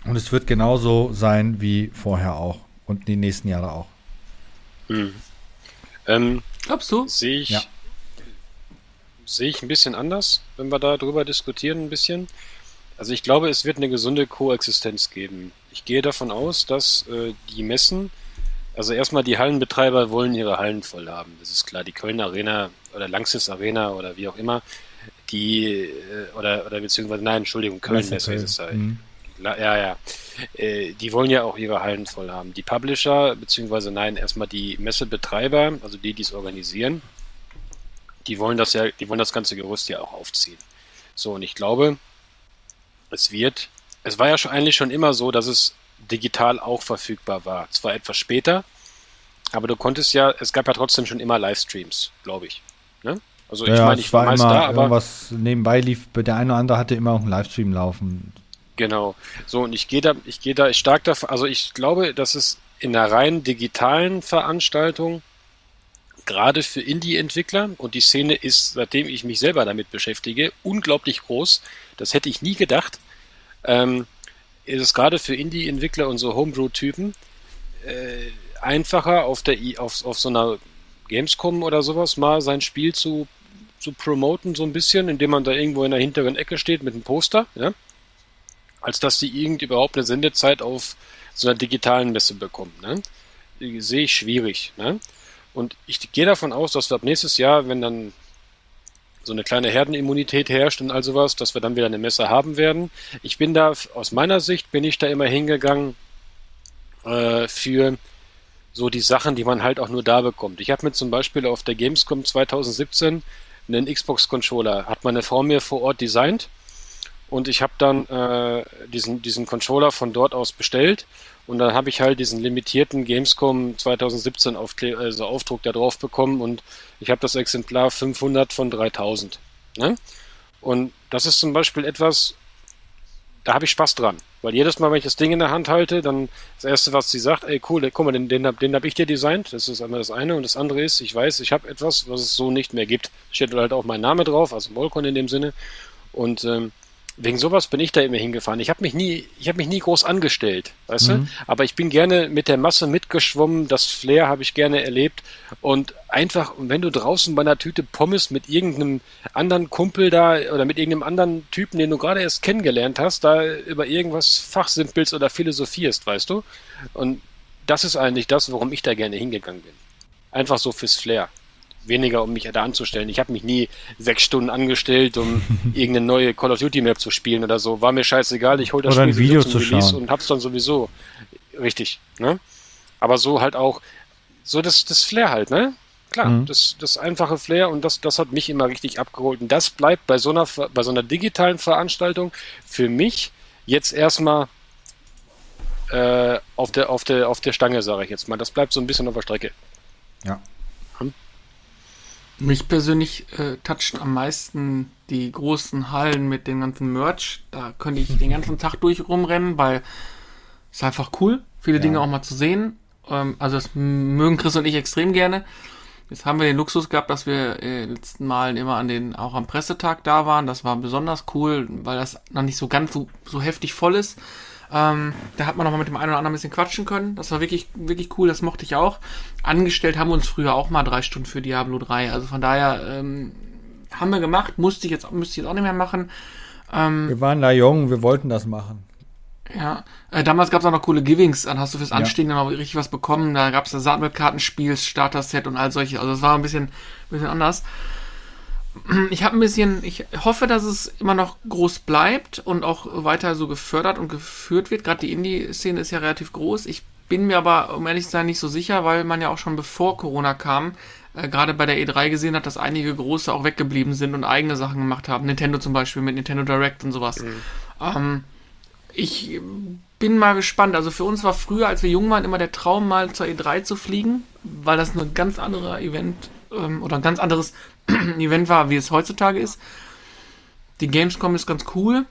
[SPEAKER 3] Und es wird genauso sein wie vorher auch. Und die nächsten Jahre auch.
[SPEAKER 2] Hm. Ähm,
[SPEAKER 1] Glaubst du?
[SPEAKER 2] Sehe ich,
[SPEAKER 3] Ja.
[SPEAKER 2] Sehe ich ein bisschen anders, wenn wir da drüber diskutieren ein bisschen. Also ich glaube, es wird eine gesunde Koexistenz geben. Ich gehe davon aus, dass äh, die Messen, also erstmal die Hallenbetreiber wollen ihre Hallen voll haben. Das ist klar, die Köln Arena oder Langsys Arena oder wie auch immer, die äh, oder oder beziehungsweise nein, Entschuldigung, Köln
[SPEAKER 3] Messe
[SPEAKER 2] Messe ist
[SPEAKER 3] Köln.
[SPEAKER 2] es halt.
[SPEAKER 3] Mhm.
[SPEAKER 2] Ja, ja. Äh, die wollen ja auch ihre Hallen voll haben. Die Publisher, beziehungsweise nein, erstmal die Messebetreiber, also die, die es organisieren, die wollen das ja, die wollen das ganze Gerüst ja auch aufziehen. So, und ich glaube, es wird, es war ja schon eigentlich schon immer so, dass es digital auch verfügbar war. Zwar etwas später, aber du konntest ja, es gab ja trotzdem schon immer Livestreams, glaube ich. Ne? Also ich
[SPEAKER 3] ja,
[SPEAKER 2] meine,
[SPEAKER 3] es
[SPEAKER 2] ich war
[SPEAKER 3] war immer
[SPEAKER 2] da, aber
[SPEAKER 3] irgendwas nebenbei lief. Der eine oder andere hatte immer auch einen Livestream laufen.
[SPEAKER 2] Genau. So, und ich gehe da, ich gehe da stark davon, also ich glaube, dass es in einer rein digitalen Veranstaltung gerade für Indie-Entwickler und die Szene ist, seitdem ich mich selber damit beschäftige, unglaublich groß. Das hätte ich nie gedacht. Ähm, ist es gerade für Indie-Entwickler und so Homebrew-Typen äh, einfacher auf der auf, auf so einer Gamescom oder sowas mal sein Spiel zu, zu promoten, so ein bisschen, indem man da irgendwo in der hinteren Ecke steht mit einem Poster, ja? als dass sie irgend überhaupt eine Sendezeit auf so einer digitalen Messe bekommen. Ne? Die Sehe ich schwierig. Ne? Und ich gehe davon aus, dass wir ab nächstes Jahr, wenn dann so eine kleine Herdenimmunität herrscht und all sowas, dass wir dann wieder eine Messe haben werden. Ich bin da, aus meiner Sicht, bin ich da immer hingegangen äh, für so die Sachen, die man halt auch nur da bekommt. Ich habe mir zum Beispiel auf der Gamescom 2017 einen Xbox-Controller, hat meine Frau mir vor Ort designt und ich habe dann äh, diesen, diesen Controller von dort aus bestellt und dann habe ich halt diesen limitierten Gamescom 2017 Aufkle also Aufdruck da drauf bekommen und ich habe das Exemplar 500 von 3000. Ne? Und das ist zum Beispiel etwas, da habe ich Spaß dran. Weil jedes Mal, wenn ich das Ding in der Hand halte, dann das Erste, was sie sagt, ey cool, guck mal, den, den, hab- habe ich dir designt. Das ist einmal das eine. Und das andere ist, ich weiß, ich habe etwas, was es so nicht mehr gibt. Steht halt auch mein Name drauf, also Molcon in dem Sinne. Und ähm, wegen sowas bin ich da immer hingefahren. Ich habe mich nie, ich habe mich nie groß angestellt, weißt du? Aber ich bin gerne mit der Masse mitgeschwommen. Das Flair habe ich gerne erlebt. Und einfach, wenn du draußen bei einer Tüte Pommes mit irgendeinem anderen Kumpel da oder mit irgendeinem anderen Typen, den du gerade erst kennengelernt hast, da über irgendwas fachsimpelst oder philosophierst, weißt du? Und das ist eigentlich das, warum ich da gerne hingegangen bin. Einfach so fürs Flair. Weniger, um mich da anzustellen. Ich habe mich nie sechs Stunden angestellt, um *laughs* irgendeine neue Call of Duty Map zu spielen oder so. War mir scheißegal. Ich hol das
[SPEAKER 3] Oder ein
[SPEAKER 2] Spiel
[SPEAKER 3] Video
[SPEAKER 2] sowieso
[SPEAKER 3] zu
[SPEAKER 2] Release
[SPEAKER 3] schauen.
[SPEAKER 2] und hab's dann sowieso. richtig, ne? Aber so halt auch, so das, das Flair halt, ne? Klar, mhm. das, das einfache Flair und das, das hat mich immer richtig abgeholt. Und das bleibt bei so einer, bei so einer digitalen Veranstaltung für mich jetzt erstmal äh, auf, der, auf, der, auf der Stange, sage ich jetzt mal. Das bleibt so ein bisschen auf der Strecke.
[SPEAKER 3] Ja.
[SPEAKER 1] Mich persönlich äh, toucht am meisten die großen Hallen mit dem ganzen Merch. Da könnte ich den ganzen Tag durch rumrennen, weil es ist einfach cool, viele ja. Dinge auch mal zu sehen. Ähm, also das mögen Chris und ich extrem gerne. Jetzt haben wir den Luxus gehabt, dass wir äh, letzten Malen immer an den, auch am Pressetag da waren. Das war besonders cool, weil das noch nicht so ganz so, so heftig voll ist. Ähm, da hat man noch mal mit dem einen oder anderen ein bisschen quatschen können. Das war wirklich, wirklich cool, das mochte ich auch. Angestellt haben wir uns früher auch mal drei Stunden für Diablo 3. Also von daher ähm, haben wir gemacht, musste ich jetzt, müsste ich jetzt auch nicht mehr machen.
[SPEAKER 3] Ähm, wir waren da jung, wir wollten das machen.
[SPEAKER 1] Ja, äh, damals gab es auch noch coole Givings, dann hast du fürs Anstehen ja. immer richtig was bekommen. Da gab es das Saatmelkartenspiel, Starter-Set und all solche. Also es war ein bisschen, bisschen anders. Ich habe ein bisschen, ich hoffe, dass es immer noch groß bleibt und auch weiter so gefördert und geführt wird. Gerade die Indie-Szene ist ja relativ groß. Ich bin mir aber, um ehrlich zu sein, nicht so sicher, weil man ja auch schon bevor Corona kam, äh, gerade bei der E3 gesehen hat, dass einige große auch weggeblieben sind und eigene Sachen gemacht haben. Nintendo zum Beispiel mit Nintendo Direct und sowas. Mhm. Ähm, ich bin mal gespannt. Also für uns war früher, als wir jung waren, immer der Traum, mal zur E3 zu fliegen, weil das ein ganz anderer Event ähm, oder ein ganz anderes *clears throat* Event war, wie es heutzutage ist. Die Gamescom ist ganz cool.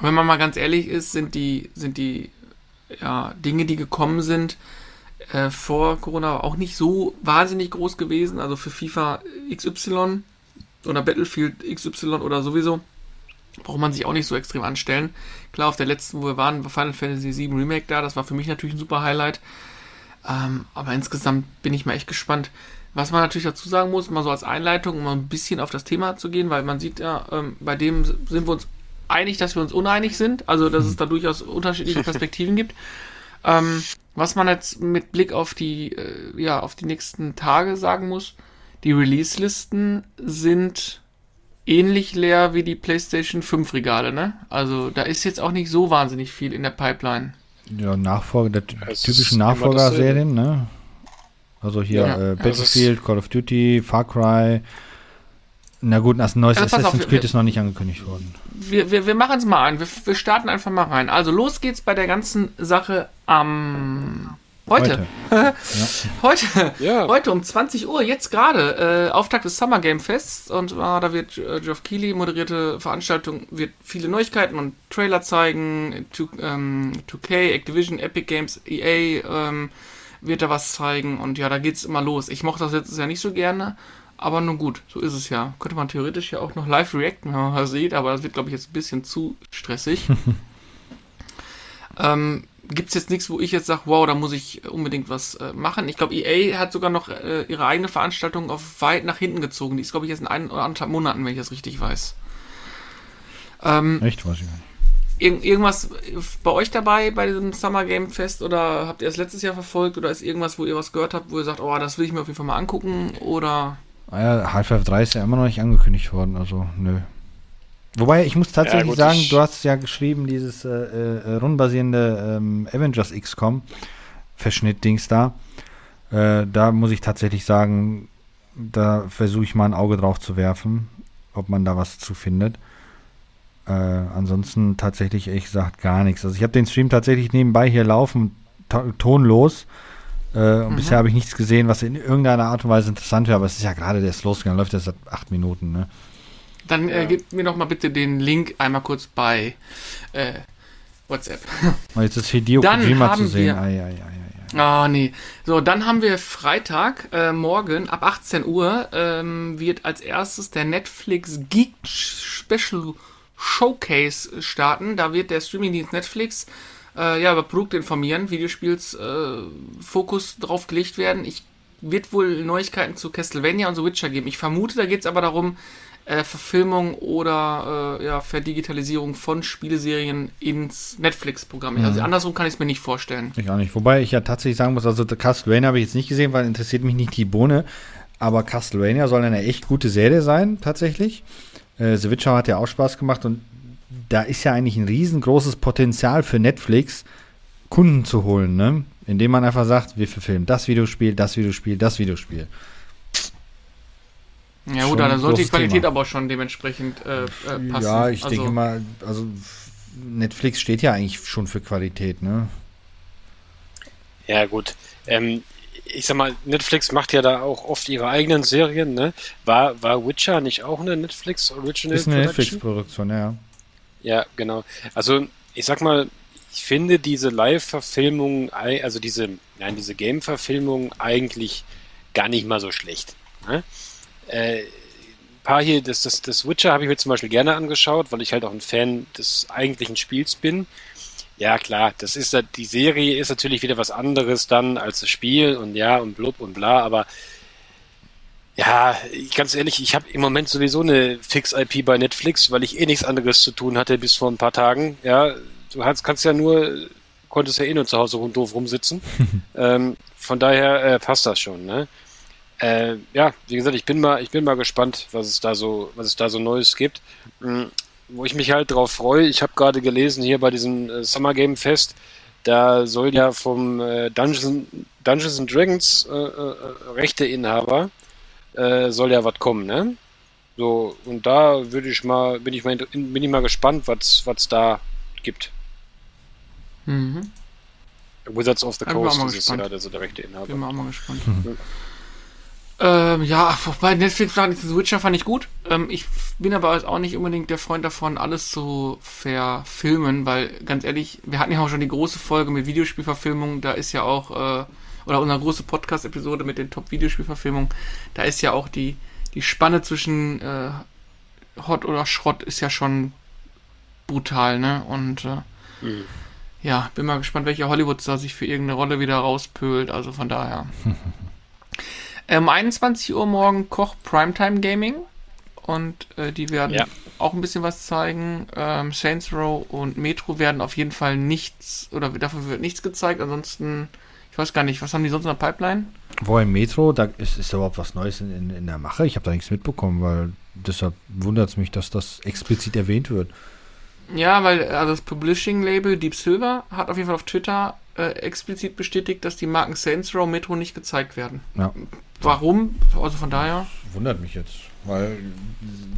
[SPEAKER 1] Wenn man mal ganz ehrlich ist, sind die, sind die ja, Dinge, die gekommen sind, äh, vor Corona auch nicht so wahnsinnig groß gewesen. Also für FIFA XY oder Battlefield XY oder sowieso braucht man sich auch nicht so extrem anstellen. Klar, auf der letzten, wo wir waren, war Final Fantasy VII Remake da. Das war für mich natürlich ein super Highlight. Ähm, aber insgesamt bin ich mal echt gespannt. Was man natürlich dazu sagen muss, mal so als Einleitung, um mal ein bisschen auf das Thema zu gehen, weil man sieht ja, ähm, bei dem sind wir uns einig, dass wir uns uneinig sind. Also, dass es da durchaus unterschiedliche *laughs* Perspektiven gibt. Ähm, was man jetzt mit Blick auf die, äh, ja, auf die nächsten Tage sagen muss, die Release-Listen sind ähnlich leer wie die PlayStation 5 Regale, ne? Also da ist jetzt auch nicht so wahnsinnig viel in der Pipeline.
[SPEAKER 3] Ja, Nachfolger, der typischen Nachfolgerserien, ne? Also hier ja, äh, Battlefield, Call of Duty, Far Cry. Na gut, ein neues also Assassin's Creed ist noch nicht angekündigt worden.
[SPEAKER 1] Wir, wir, wir machen es mal ein. Wir, wir starten einfach mal rein. Also los geht's bei der ganzen Sache am Heute. Heute. *laughs* ja. heute, ja. heute um 20 Uhr, jetzt gerade, äh, Auftakt des Summer Game Fests und äh, da wird äh, Geoff Keighley moderierte Veranstaltung, wird viele Neuigkeiten und Trailer zeigen, 2, ähm, 2K, Activision, Epic Games, EA ähm, wird da was zeigen und ja, da geht's immer los. Ich mochte das jetzt ja nicht so gerne, aber nun gut, so ist es ja. Könnte man theoretisch ja auch noch live reacten, wenn man mal sieht, aber das wird, glaube ich, jetzt ein bisschen zu stressig. *laughs* ähm, gibt es jetzt nichts, wo ich jetzt sage, wow, da muss ich unbedingt was äh, machen. Ich glaube, EA hat sogar noch äh, ihre eigene Veranstaltung auf weit nach hinten gezogen. Die ist, glaube ich, jetzt in ein oder anderthalb Monaten, wenn ich das richtig weiß.
[SPEAKER 3] Ähm, Echt, weiß ich nicht.
[SPEAKER 1] Ir irgendwas bei euch dabei bei diesem Summer Game Fest oder habt ihr es letztes Jahr verfolgt oder ist irgendwas, wo ihr was gehört habt, wo ihr sagt, oh, das will ich mir auf jeden Fall mal angucken oder?
[SPEAKER 3] Ah ja, Half-Life 3 ist ja immer noch nicht angekündigt worden, also nö. Wobei, ich muss tatsächlich ja, gut, sagen, du hast ja geschrieben, dieses äh, äh, rundenbasierende ähm, Avengers XCOM Verschnitt-Dings da. Äh, da muss ich tatsächlich sagen, da versuche ich mal ein Auge drauf zu werfen, ob man da was zu findet. Äh, ansonsten tatsächlich, ehrlich gesagt, gar nichts. Also ich habe den Stream tatsächlich nebenbei hier laufen, tonlos. Äh, und mhm. bisher habe ich nichts gesehen, was in irgendeiner Art und Weise interessant wäre, aber es ist ja gerade der losgegangen, läuft ja seit acht Minuten, ne?
[SPEAKER 1] Dann äh, gib mir noch mal bitte den Link einmal kurz bei äh, WhatsApp. *laughs*
[SPEAKER 3] Oh, jetzt ist Hideo
[SPEAKER 1] dann Kojima zu sehen. Wir, ai, ai, ai, Ah, oh, nee. So, dann haben wir Freitag, äh, morgen ab 18 Uhr, ähm, wird als erstes der Netflix Geek Special Showcase starten. Da wird der Streamingdienst Netflix äh, ja, über Produkte informieren, Videospiels äh, Fokus drauf gelegt werden. Ich wird wohl Neuigkeiten zu Castlevania und so Witcher geben. Ich vermute, da geht es aber darum, äh, Verfilmung oder äh, ja, Verdigitalisierung von Spieleserien ins Netflix-Programm. Mhm. Also andersrum kann ich es mir nicht vorstellen.
[SPEAKER 3] Ich auch nicht. Wobei ich ja tatsächlich sagen muss, also Castlevania habe ich jetzt nicht gesehen, weil interessiert mich nicht die Bohne. Aber Castlevania soll eine echt gute Serie sein, tatsächlich. Äh, The Witcher hat ja auch Spaß gemacht und da ist ja eigentlich ein riesengroßes Potenzial für Netflix, Kunden zu holen, ne? Indem man einfach sagt, wir verfilmen das Videospiel, das Videospiel, das Videospiel.
[SPEAKER 1] Ja gut, da sollte die Qualität Thema. aber schon dementsprechend äh, äh, passen.
[SPEAKER 3] Ja, ich also, denke mal, also Netflix steht ja eigentlich schon für Qualität, ne?
[SPEAKER 2] Ja, gut. Ähm, ich sag mal, Netflix macht ja da auch oft ihre eigenen Serien, ne? War, war Witcher nicht auch eine Netflix Original
[SPEAKER 3] Ist eine Netflix-Produktion, ja.
[SPEAKER 2] Ja, genau. Also, ich sag mal, ich finde diese Live-Verfilmung, also diese, nein, diese Game-Verfilmung eigentlich gar nicht mal so schlecht. Ne? Äh, paar hier, das, das, das Witcher habe ich mir zum Beispiel gerne angeschaut, weil ich halt auch ein Fan des eigentlichen Spiels bin. Ja, klar, das ist die Serie ist natürlich wieder was anderes dann als das Spiel und ja und blub und bla, aber ja, ganz ehrlich, ich habe im Moment sowieso eine Fix-IP bei Netflix, weil ich eh nichts anderes zu tun hatte bis vor ein paar Tagen. Ja, du hast, kannst ja nur, konntest ja eh nur zu Hause rund doof rumsitzen. *laughs* ähm, von daher äh, passt das schon, ne? Äh, ja, wie gesagt, ich bin mal, ich bin mal gespannt, was es da so, was es da so Neues gibt. Wo ich mich halt drauf freue, ich habe gerade gelesen hier bei diesem äh, Summer Game Fest, da soll ja vom äh, Dungeons, Dungeons and Dragons äh, äh, Rechteinhaber äh, soll ja was kommen, ne? So, und da würde ich mal, bin ich mal, bin ich mal gespannt, was es da gibt. Mhm. Wizards of the Coast ist ja also der Rechteinhaber. Bin mal, auch mal gespannt. Mhm.
[SPEAKER 1] Ähm, ja, bei Netflix fand ich Witcher fand ich gut. Ähm, ich bin aber auch nicht unbedingt der Freund davon, alles zu verfilmen, weil ganz ehrlich, wir hatten ja auch schon die große Folge mit Videospielverfilmungen, da ist ja auch, äh, oder unsere große Podcast-Episode mit den Top-Videospielverfilmungen, da ist ja auch die, die Spanne zwischen äh, Hot oder Schrott ist ja schon brutal, ne? Und äh, mhm. ja, bin mal gespannt, welcher Hollywood-Star sich für irgendeine Rolle wieder rauspölt, also von daher. *laughs* Um 21 Uhr morgen Koch Primetime Gaming. Und äh, die werden ja. auch ein bisschen was zeigen. Ähm, Saints Row und Metro werden auf jeden Fall nichts, oder dafür wird nichts gezeigt. Ansonsten, ich weiß gar nicht, was haben die sonst in der Pipeline?
[SPEAKER 3] Wo im Metro, da ist, ist überhaupt was Neues in, in, in der Mache. Ich habe da nichts mitbekommen, weil deshalb wundert es mich, dass das explizit erwähnt wird.
[SPEAKER 1] Ja, weil also das Publishing-Label Deep Silver hat auf jeden Fall auf Twitter äh, explizit bestätigt, dass die Marken Saints Row Metro nicht gezeigt werden.
[SPEAKER 3] Ja.
[SPEAKER 1] Warum? Also von daher.
[SPEAKER 3] Das wundert mich jetzt, weil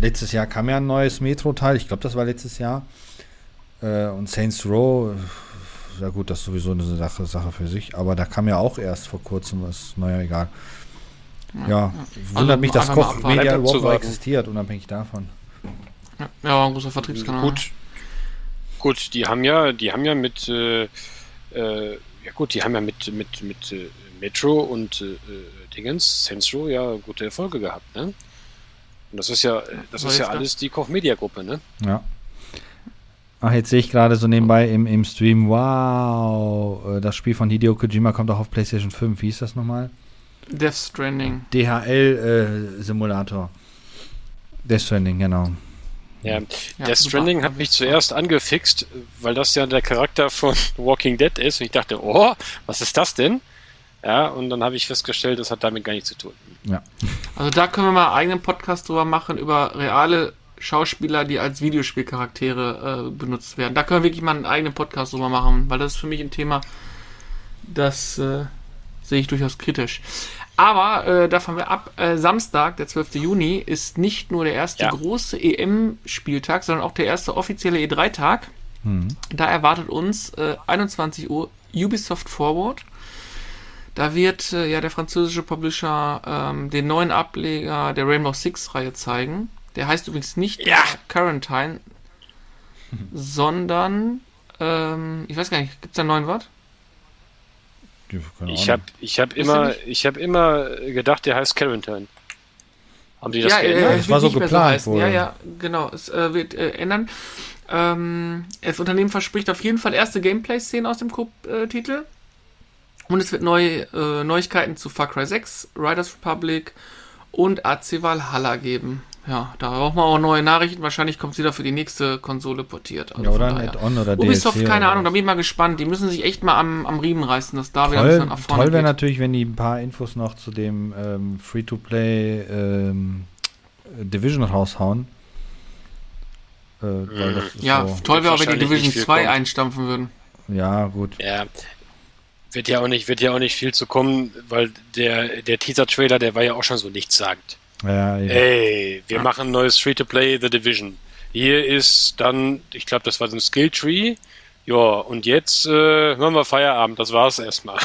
[SPEAKER 3] letztes Jahr kam ja ein neues Metro-Teil. Ich glaube, das war letztes Jahr. Äh, und Saints Row, ja gut, das ist sowieso eine Sache, Sache für sich. Aber da kam ja auch erst vor kurzem was. Naja, egal. Ja, ja. wundert also, mich, dass Koch Media überhaupt noch existiert, unabhängig davon.
[SPEAKER 1] Ja, ja ein großer Vertriebskanal.
[SPEAKER 2] Gut, gut, die haben ja, die haben ja mit äh, äh, ja gut, die haben ja mit, mit, mit äh, Metro und äh, Dingens, Sensro, ja gute Erfolge gehabt, ne? Und das ist ja, das ist ja alles die Koch Media Gruppe, ne?
[SPEAKER 3] Ja. Ach, jetzt sehe ich gerade so nebenbei im, im Stream, wow, äh, das Spiel von Hideo Kojima kommt auch auf PlayStation 5. Wie ist das nochmal?
[SPEAKER 1] Death Stranding.
[SPEAKER 3] DHL-Simulator. Äh, Death Stranding, genau.
[SPEAKER 2] Ja, ja Death Stranding hat mich zuerst angefixt, weil das ja der Charakter von *laughs* Walking Dead ist. Und ich dachte, oh, was ist das denn? Ja, und dann habe ich festgestellt, das hat damit gar nichts zu tun.
[SPEAKER 3] Ja.
[SPEAKER 1] Also da können wir mal einen eigenen Podcast drüber machen, über reale Schauspieler, die als Videospielcharaktere äh, benutzt werden. Da können wir wirklich mal einen eigenen Podcast drüber machen, weil das ist für mich ein Thema, das äh, sehe ich durchaus kritisch. Aber äh, davon wir ab, äh, Samstag, der 12. Juni, ist nicht nur der erste ja. große EM-Spieltag, sondern auch der erste offizielle E3-Tag. Mhm. Da erwartet uns äh, 21 Uhr Ubisoft Forward. Da wird äh, ja der französische Publisher ähm, den neuen Ableger der Rainbow Six-Reihe zeigen. Der heißt übrigens nicht
[SPEAKER 2] ja.
[SPEAKER 1] Quarantine, sondern ähm, ich weiß gar nicht, gibt es da einen neuen Wort?
[SPEAKER 2] Ich habe ich hab immer, ich hab immer gedacht, der heißt Carrington.
[SPEAKER 1] Haben die das ja, geändert? Äh, das war so geplant. So ja, ja, genau. Es äh, wird äh, ändern. Ähm, das Unternehmen verspricht auf jeden Fall erste Gameplay-Szenen aus dem Titel. Und es wird neue äh, Neuigkeiten zu Far Cry 6, Riders Republic und AC Valhalla geben. Ja, da brauchen wir auch neue Nachrichten. Wahrscheinlich kommt sie da für die nächste Konsole portiert.
[SPEAKER 3] Also ja, oder ein Add-on oder
[SPEAKER 1] Ubisoft, DLC keine Ahnung, da bin ich mal gespannt. Die müssen sich echt mal am, am Riemen reißen, dass da toll, wieder ein
[SPEAKER 3] bisschen nach vorne Toll wäre natürlich, wenn die ein paar Infos noch zu dem ähm, Free-to-Play ähm, Division raushauen.
[SPEAKER 1] Äh, ja, so toll wäre, wenn die Division 2 einstampfen würden.
[SPEAKER 3] Ja, gut.
[SPEAKER 2] Ja. Wird ja auch nicht, wird ja auch nicht viel zu kommen, weil der, der Teaser-Trailer, der war ja auch schon so nichtssagend.
[SPEAKER 3] Ja, ja.
[SPEAKER 2] Ey, wir machen ein neues Free-to-Play The Division. Hier ist dann, ich glaube, das war so ein Skill-Tree. Ja, und jetzt äh, machen wir Feierabend, das war's erstmal.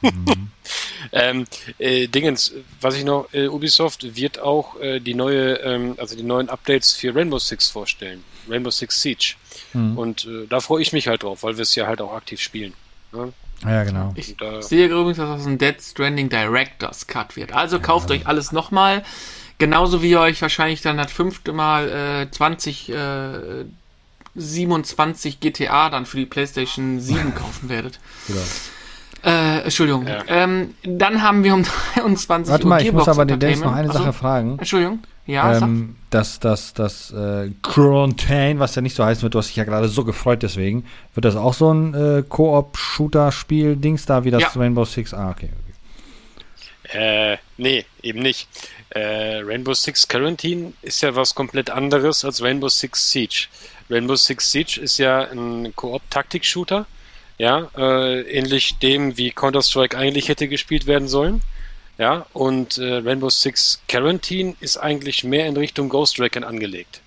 [SPEAKER 3] Mhm. *laughs*
[SPEAKER 2] ähm, äh, Dingens, was ich noch, äh, Ubisoft wird auch äh, die neue, ähm, also die neuen Updates für Rainbow Six vorstellen. Rainbow Six Siege.
[SPEAKER 3] Mhm.
[SPEAKER 2] Und äh, da freue ich mich halt drauf, weil wir es ja halt auch aktiv spielen. Ne?
[SPEAKER 3] Ja, genau.
[SPEAKER 1] Ich
[SPEAKER 2] Und da-
[SPEAKER 1] sehe übrigens, dass das ein Dead Stranding Director's Cut wird. Also kauft euch alles nochmal. Genauso wie ihr euch wahrscheinlich dann das fünfte Mal äh, 20, äh, 27 GTA dann für die PlayStation 7 *laughs* kaufen werdet.
[SPEAKER 3] Genau.
[SPEAKER 1] Äh, Entschuldigung.
[SPEAKER 2] Ja.
[SPEAKER 1] Ähm, dann haben wir um *laughs* 23
[SPEAKER 3] Warte
[SPEAKER 1] Uhr
[SPEAKER 3] mal, ich muss aber den Dennis noch eine
[SPEAKER 1] Entertainment.
[SPEAKER 3] Sache
[SPEAKER 1] Achso,
[SPEAKER 3] fragen.
[SPEAKER 1] Entschuldigung. Ja,
[SPEAKER 3] ähm, das, das, das äh, Quarantine, was ja nicht so heißen wird, du hast dich ja gerade so gefreut deswegen. Wird das auch so ein äh, Koop-Shooter-Spiel-Dings da wie das
[SPEAKER 1] Ja.
[SPEAKER 3] Rainbow Six? Ah, okay. okay.
[SPEAKER 2] Äh, nee, eben nicht. Äh, Rainbow Six Quarantine ist ja was komplett anderes als Rainbow Six Siege. Rainbow Six Siege ist ja ein Koop-Taktik-Shooter. Ja, äh, ähnlich dem, wie Counter-Strike eigentlich hätte gespielt werden sollen. Ja, und äh, Rainbow Six Quarantine ist eigentlich mehr in Richtung Ghost Recon angelegt.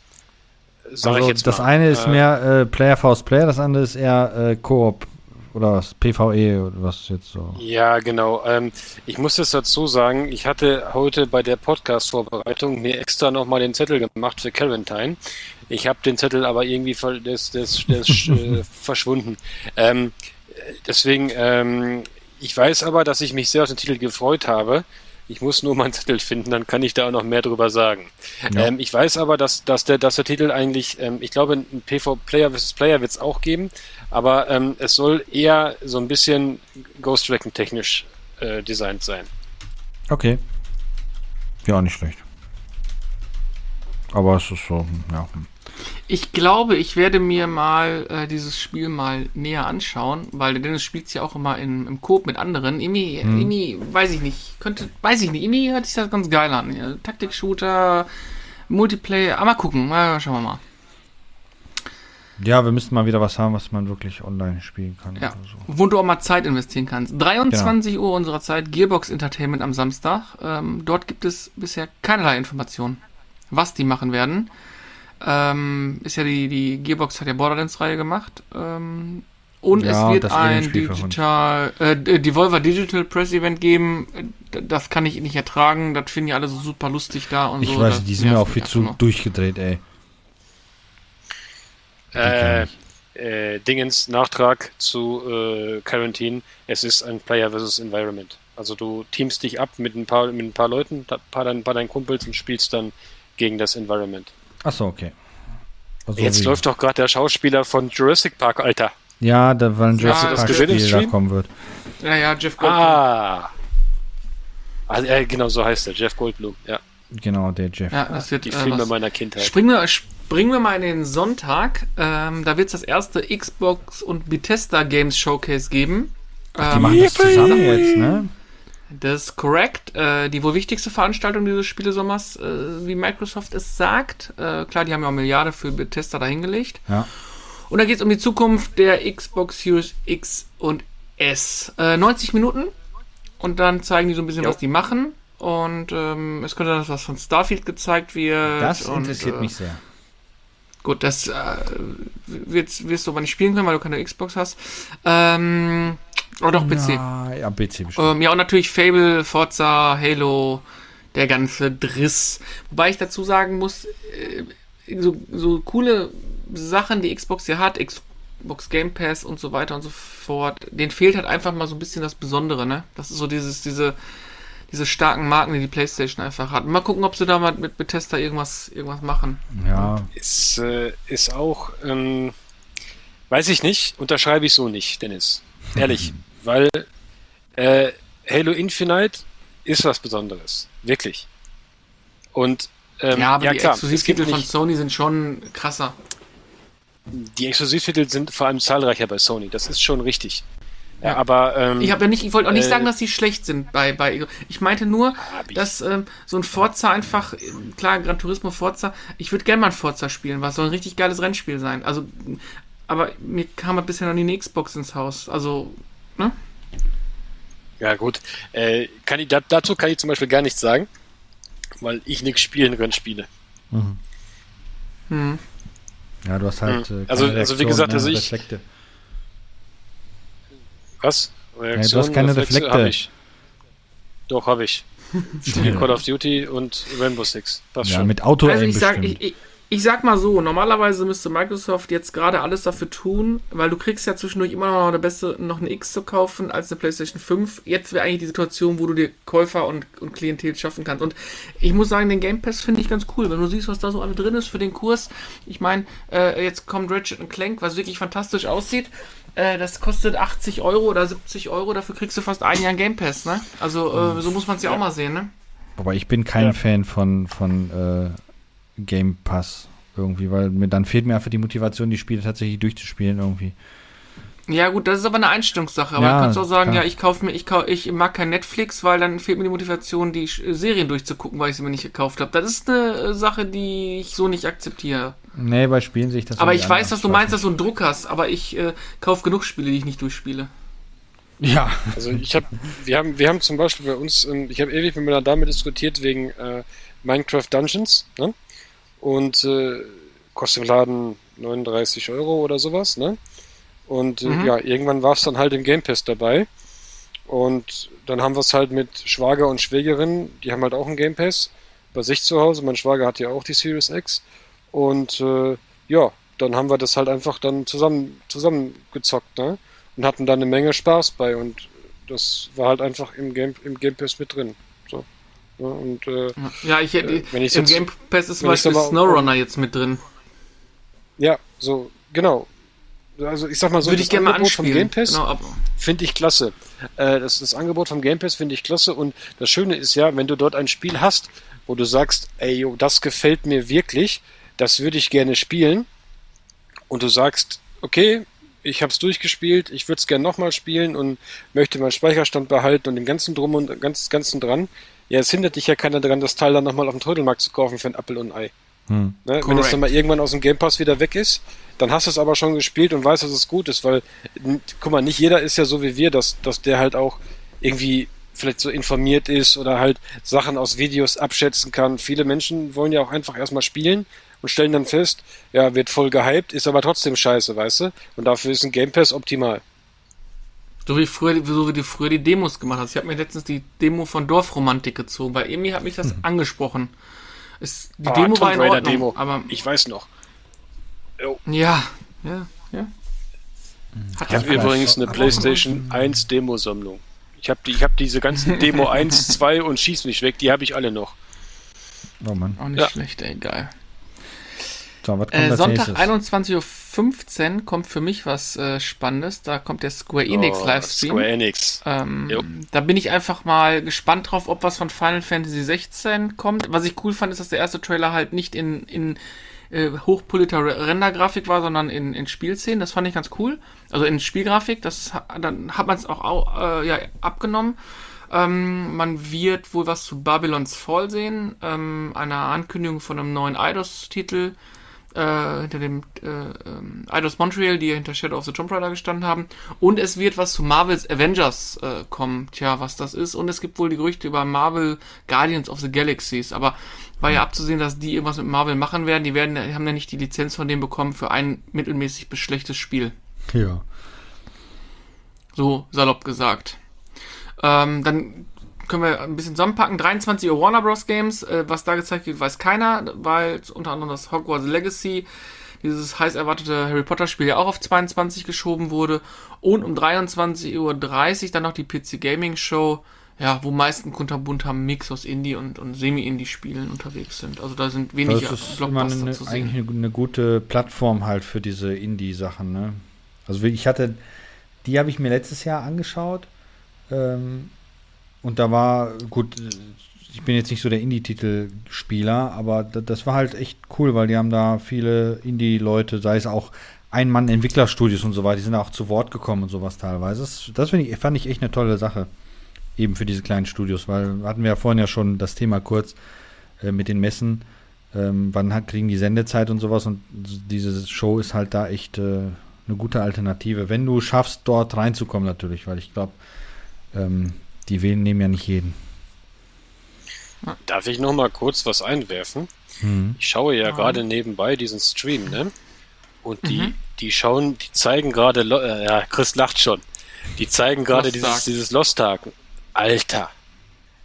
[SPEAKER 2] Sag
[SPEAKER 3] also
[SPEAKER 2] ich jetzt
[SPEAKER 3] das
[SPEAKER 2] mal.
[SPEAKER 3] eine ist
[SPEAKER 2] Äh,
[SPEAKER 3] mehr äh, Player vs. Player, das andere ist eher äh, Koop oder was, PvE oder was jetzt so.
[SPEAKER 2] Ja, genau. Ähm, ich muss jetzt dazu sagen, ich hatte heute bei der Podcast-Vorbereitung mir extra nochmal den Zettel gemacht für Quarantine. Ich habe den Zettel aber irgendwie ver ist, der ist äh, *laughs* verschwunden. Ähm, äh, deswegen, ähm, ich weiß aber, dass ich mich sehr auf den Titel gefreut habe. Ich muss nur meinen Zettel finden, dann kann ich da auch noch mehr drüber sagen.
[SPEAKER 3] Ja.
[SPEAKER 2] Ähm, ich weiß aber, dass, dass, der, dass der Titel eigentlich, ähm, ich glaube, ein PV Player vs. Player wird es auch geben, aber ähm, es soll eher so ein bisschen Ghost Recon technisch äh, designt sein.
[SPEAKER 3] Okay. Ja, nicht schlecht. Aber es ist so, ja.
[SPEAKER 1] Ich glaube, ich werde mir mal äh, dieses Spiel mal näher anschauen, weil der Dennis spielt ja auch immer in, im Coop mit anderen. Irgendwie,
[SPEAKER 3] Hm.
[SPEAKER 1] irgendwie, weiß ich nicht, könnte, weiß ich nicht, irgendwie hört sich das ganz geil an. Ja, Taktik-Shooter, Multiplayer, aber mal gucken, mal schauen wir mal.
[SPEAKER 3] Ja, wir müssten mal wieder was haben, was man wirklich online spielen kann.
[SPEAKER 1] Ja,
[SPEAKER 3] so.
[SPEAKER 1] wo du auch mal Zeit investieren kannst. 23 Uhr unserer Zeit, Gearbox Entertainment am Samstag. Ähm, dort gibt es bisher keinerlei Informationen, was die machen werden. Ähm, ist ja die, die Gearbox hat ja Borderlands-Reihe gemacht. Ähm, und
[SPEAKER 3] Ja,
[SPEAKER 1] es wird ein. Digital, äh, Devolver Digital Press Event geben. Das kann ich nicht ertragen. Das finden die alle so super lustig da und
[SPEAKER 3] Ich
[SPEAKER 1] so.
[SPEAKER 3] weiß,
[SPEAKER 1] Das
[SPEAKER 3] die sind mir auch viel zu
[SPEAKER 1] nur.
[SPEAKER 3] durchgedreht, ey.
[SPEAKER 2] Äh, äh, Dingens Nachtrag zu äh, Quarantine. Es ist ein Player versus Environment. Also du teamst dich ab mit ein paar, mit ein paar Leuten, ein paar, dein, paar deinen Kumpels und spielst dann gegen das Environment.
[SPEAKER 3] Achso, okay. Also
[SPEAKER 2] Jetzt
[SPEAKER 3] wie-
[SPEAKER 2] läuft doch gerade der Schauspieler von Jurassic Park, Alter.
[SPEAKER 3] Ja, da war ein
[SPEAKER 1] du
[SPEAKER 3] Jurassic
[SPEAKER 1] das
[SPEAKER 3] Park Spiel, da kommen wird.
[SPEAKER 1] Ja, ja, Jeff Goldblum.
[SPEAKER 2] Ah. Also, äh, genau so heißt er, Jeff Goldblum. Ja,
[SPEAKER 3] Genau, der Jeff.
[SPEAKER 1] Ja, das wird
[SPEAKER 2] die
[SPEAKER 1] äh,
[SPEAKER 2] Filme
[SPEAKER 1] was.
[SPEAKER 2] meiner Kindheit.
[SPEAKER 1] Springen wir, springen wir mal in den Sonntag. Ähm, da wird es das erste Xbox und Bethesda Games Showcase geben.
[SPEAKER 3] Ach, die
[SPEAKER 1] Ähm,
[SPEAKER 3] machen das zusammen jetzt, ne?
[SPEAKER 1] Das ist korrekt. Äh, die wohl wichtigste Veranstaltung dieses Spielesommers, äh, wie Microsoft es sagt. Äh, klar, die haben ja auch Milliarde für Bethesda dahingelegt.
[SPEAKER 3] Ja.
[SPEAKER 1] Und da geht es um die Zukunft der Xbox Series X und S. Äh, 90 Minuten. Und dann zeigen die so ein bisschen,
[SPEAKER 2] Jo.
[SPEAKER 1] was die machen. Und ähm, es könnte dann was von Starfield gezeigt wird.
[SPEAKER 3] Das
[SPEAKER 1] und,
[SPEAKER 3] interessiert
[SPEAKER 1] äh,
[SPEAKER 3] mich sehr.
[SPEAKER 1] Gut, das äh, wirst, wirst du aber nicht spielen können, weil du keine Xbox hast. Ähm, oder doch PC.
[SPEAKER 3] Ja, ja, PC bestimmt.
[SPEAKER 1] Ähm, ja, und natürlich Fable, Forza, Halo, der ganze Driss. Wobei ich dazu sagen muss, äh, so, so coole Sachen, die Xbox ja hat, Xbox Game Pass und so weiter und so fort, denen fehlt halt einfach mal so ein bisschen das Besondere, ne? Das ist so dieses, diese, diese starken Marken, die die PlayStation einfach hat. Mal gucken, ob sie da mal mit Bethesda irgendwas, irgendwas machen.
[SPEAKER 3] ja,
[SPEAKER 2] Ist, äh, ist auch, ähm, weiß ich nicht, unterschreibe ich so nicht, Dennis. Ehrlich. Weil äh, Halo Infinite ist was Besonderes. Wirklich. Und ähm,
[SPEAKER 1] ja, aber die
[SPEAKER 2] klar,
[SPEAKER 1] Exklusivtitel von Sony sind schon krasser.
[SPEAKER 2] die Exklusivtitel sind vor allem zahlreicher bei Sony. Das ist schon richtig. Ja,
[SPEAKER 1] Ja.
[SPEAKER 2] aber ähm,
[SPEAKER 1] Ich habe ja nicht, ich wollte auch nicht
[SPEAKER 2] Äh,
[SPEAKER 1] sagen, dass die schlecht sind bei, bei ich meinte nur,
[SPEAKER 2] Hab ich.
[SPEAKER 1] dass ähm, so ein Forza einfach, klar, Gran Turismo Forza, ich würde gerne mal ein Forza spielen, was soll ein richtig geiles Rennspiel sein. Also aber mir kam bisher noch nie eine Xbox ins Haus. Also, ne?
[SPEAKER 2] Ja, gut. Äh, kann ich, dazu kann ich zum Beispiel gar nichts sagen, weil ich nichts spielen Rennspiele. Mhm.
[SPEAKER 3] Hm. Ja, du hast halt.
[SPEAKER 2] Hm. Äh, also, also wie gesagt, also ich. Reflekte. Was?
[SPEAKER 3] Reaktion, ja, du hast keine Reflekte. Reflekte.
[SPEAKER 2] Hab ich. Doch, habe ich. *laughs* Spiel Call of Duty und Rainbow Six.
[SPEAKER 3] Passt ja, schon. mit Auto
[SPEAKER 1] also ich sag, ich, ich sag mal so, normalerweise müsste Microsoft jetzt gerade alles dafür tun, weil du kriegst ja zwischendurch immer noch eine beste, noch eine X zu kaufen als eine PlayStation 5. Jetzt wäre eigentlich die Situation, wo du dir Käufer und, und Klientel schaffen kannst. Und ich muss sagen, den Game Pass finde ich ganz cool, wenn du siehst, was da so alle drin ist für den Kurs. Ich meine, äh, jetzt kommt Ratchet Clank, was wirklich fantastisch aussieht. Äh, das kostet 80 Euro oder 70 Euro, dafür kriegst du fast ein Jahr Game Pass, ne? Also äh, so muss man es ja, ja, auch mal sehen, ne?
[SPEAKER 3] Aber ich bin kein ja. Fan von, von äh Game Pass irgendwie, weil mir dann fehlt mir einfach die Motivation, die Spiele tatsächlich durchzuspielen irgendwie.
[SPEAKER 1] Ja, gut, das ist aber eine Einstellungssache. Aber ja, du kannst auch sagen, klar. ja, ich kaufe mir, ich, kauf, ich mag kein Netflix, weil dann fehlt mir die Motivation, die Serien durchzugucken, weil ich sie mir nicht gekauft habe. Das ist eine äh, Sache, die ich so nicht akzeptiere.
[SPEAKER 3] Nee, bei Spielen sich das
[SPEAKER 1] Aber ich weiß, dass du meinst, dass du einen Druck hast, aber ich äh, kaufe genug Spiele, die ich nicht durchspiele.
[SPEAKER 2] Ja. Also ich habe, wir haben, wir haben zum Beispiel bei uns, ich habe ewig mit meiner Dame diskutiert wegen äh, Minecraft Dungeons, ne? Und äh, kostet im Laden 39 Euro oder sowas, ne? Und äh, mhm. ja, irgendwann war es dann halt im Game Pass dabei. Und dann haben wir es halt mit Schwager und Schwägerin, die haben halt auch einen Game Pass bei sich zu Hause. Mein Schwager hat ja auch die Series X. Und äh, ja, dann haben wir das halt einfach dann zusammen, zusammen gezockt, ne? Und hatten da eine Menge Spaß bei und das war halt einfach im Game, im Game Pass mit drin.
[SPEAKER 1] Ja, und, äh, ja, ich hätte, äh, wenn ich im jetzt, Game Pass ist zum Beispiel Snowrunner jetzt mit drin.
[SPEAKER 2] Ja, so, genau. Also ich sag mal so,
[SPEAKER 1] Würde das ich Angebot vom
[SPEAKER 2] Game Pass genau, finde ich klasse. Äh, das, das Angebot vom Game Pass finde ich klasse und das Schöne ist ja, wenn du dort ein Spiel hast, wo du sagst, ey, yo, das gefällt mir wirklich, das würde ich gerne spielen und du sagst, okay, ich habe es durchgespielt, ich würde es gerne nochmal spielen und möchte meinen Speicherstand behalten und den ganzen Drum und ganz, ganzen dran, ja, es hindert dich ja keiner daran, das Teil dann nochmal auf dem Trödelmarkt zu kaufen für ein Apfel und ein Ei. Hm. Ne? Wenn es dann mal irgendwann aus dem Game Pass wieder weg ist, dann hast du es aber schon gespielt und weißt, dass es gut ist, weil, guck mal, nicht jeder ist ja so wie wir, dass, dass der halt auch irgendwie vielleicht so informiert ist oder halt Sachen aus Videos abschätzen kann. Viele Menschen wollen ja auch einfach erstmal spielen und stellen dann fest, ja, wird voll gehypt, ist aber trotzdem scheiße, weißt du? Und dafür ist ein Game Pass optimal.
[SPEAKER 1] So wie, früher, so wie du früher die Demos gemacht hast. Ich habe mir letztens die Demo von Dorfromantik gezogen, weil Emi hat mich das hm. angesprochen. Es, die
[SPEAKER 2] oh, Demo Tomb war in Ordnung, Demo. aber ich weiß noch.
[SPEAKER 1] Jo. Ja, ja, ja.
[SPEAKER 2] Hat ich habe übrigens eine PlayStation 1 Demo-Sammlung. Ich habe die, ich hab diese ganzen Demo *laughs* 1, 2 und Schieß mich weg, die habe ich alle noch.
[SPEAKER 1] Oh Mann. Auch nicht ja. schlecht, ey, geil. So, was kommt äh, Sonntag 21.15 Uhr kommt für mich was äh, Spannendes. Da kommt der Square Enix oh, Livestream.
[SPEAKER 2] Square Enix.
[SPEAKER 1] Ähm, da bin ich einfach mal gespannt drauf, ob was von Final Fantasy 16 kommt. Was ich cool fand, ist, dass der erste Trailer halt nicht in, in äh, hochpoliter Rendergrafik war, sondern in, in Spielszenen. Das fand ich ganz cool. Also in Spielgrafik. Das dann hat man es auch äh, ja, abgenommen. Ähm, man wird wohl was zu Babylon's Fall sehen, ähm, einer Ankündigung von einem neuen Eidos-Titel äh, hinter dem äh, ähm, Eidos Montreal, die hinter Shadow of the Tomb Raider gestanden haben. Und es wird was zu Marvel's Avengers äh, kommen. Tja, was das ist. Und es gibt wohl die Gerüchte über Marvel Guardians of the Galaxies. Aber war ja abzusehen, dass die irgendwas mit Marvel machen werden. Die werden, die haben ja nicht die Lizenz von dem bekommen für ein mittelmäßig bis schlechtes Spiel.
[SPEAKER 3] Ja.
[SPEAKER 1] So salopp gesagt. Ähm, dann können wir ein bisschen zusammenpacken. 23 Uhr Warner Bros. Games, äh, was da gezeigt wird, weiß keiner, weil unter anderem das Hogwarts Legacy, dieses heiß erwartete Harry Potter Spiel ja auch auf 22 geschoben wurde. Und um 23.30 Uhr dann noch die PC Gaming Show, ja, wo meisten kunterbunt haben Mix aus Indie und, und Semi-Indie-Spielen unterwegs sind. Also da sind wenige
[SPEAKER 3] das ist Blockbuster eine, zu sehen. Eigentlich eine gute Plattform halt für diese Indie-Sachen, ne? Also ich hatte, die habe ich mir letztes Jahr angeschaut. Ähm, und da war, gut, ich bin jetzt nicht so der Indie-Titel-Spieler, aber das war halt echt cool, weil die haben da viele Indie-Leute, sei es auch Ein-Mann-Entwicklerstudios und so weiter, die sind auch zu Wort gekommen und sowas teilweise. Das, das ich, fand ich echt eine tolle Sache. Eben für diese kleinen Studios, weil hatten wir ja vorhin ja schon das Thema kurz äh, mit den Messen. Ähm, wann hat, kriegen die Sendezeit und sowas und diese Show ist halt da echt äh, eine gute Alternative. Wenn du schaffst, dort reinzukommen natürlich, weil ich glaube, ähm, die Wählen nehmen ja nicht jeden.
[SPEAKER 2] Darf ich noch mal kurz was einwerfen?
[SPEAKER 3] Mhm.
[SPEAKER 2] Ich schaue ja gerade nebenbei diesen Stream, ne? Und die, die schauen, die zeigen gerade, äh, ja, Chris lacht schon. Die zeigen gerade dieses, dieses Lost Ark. Alter.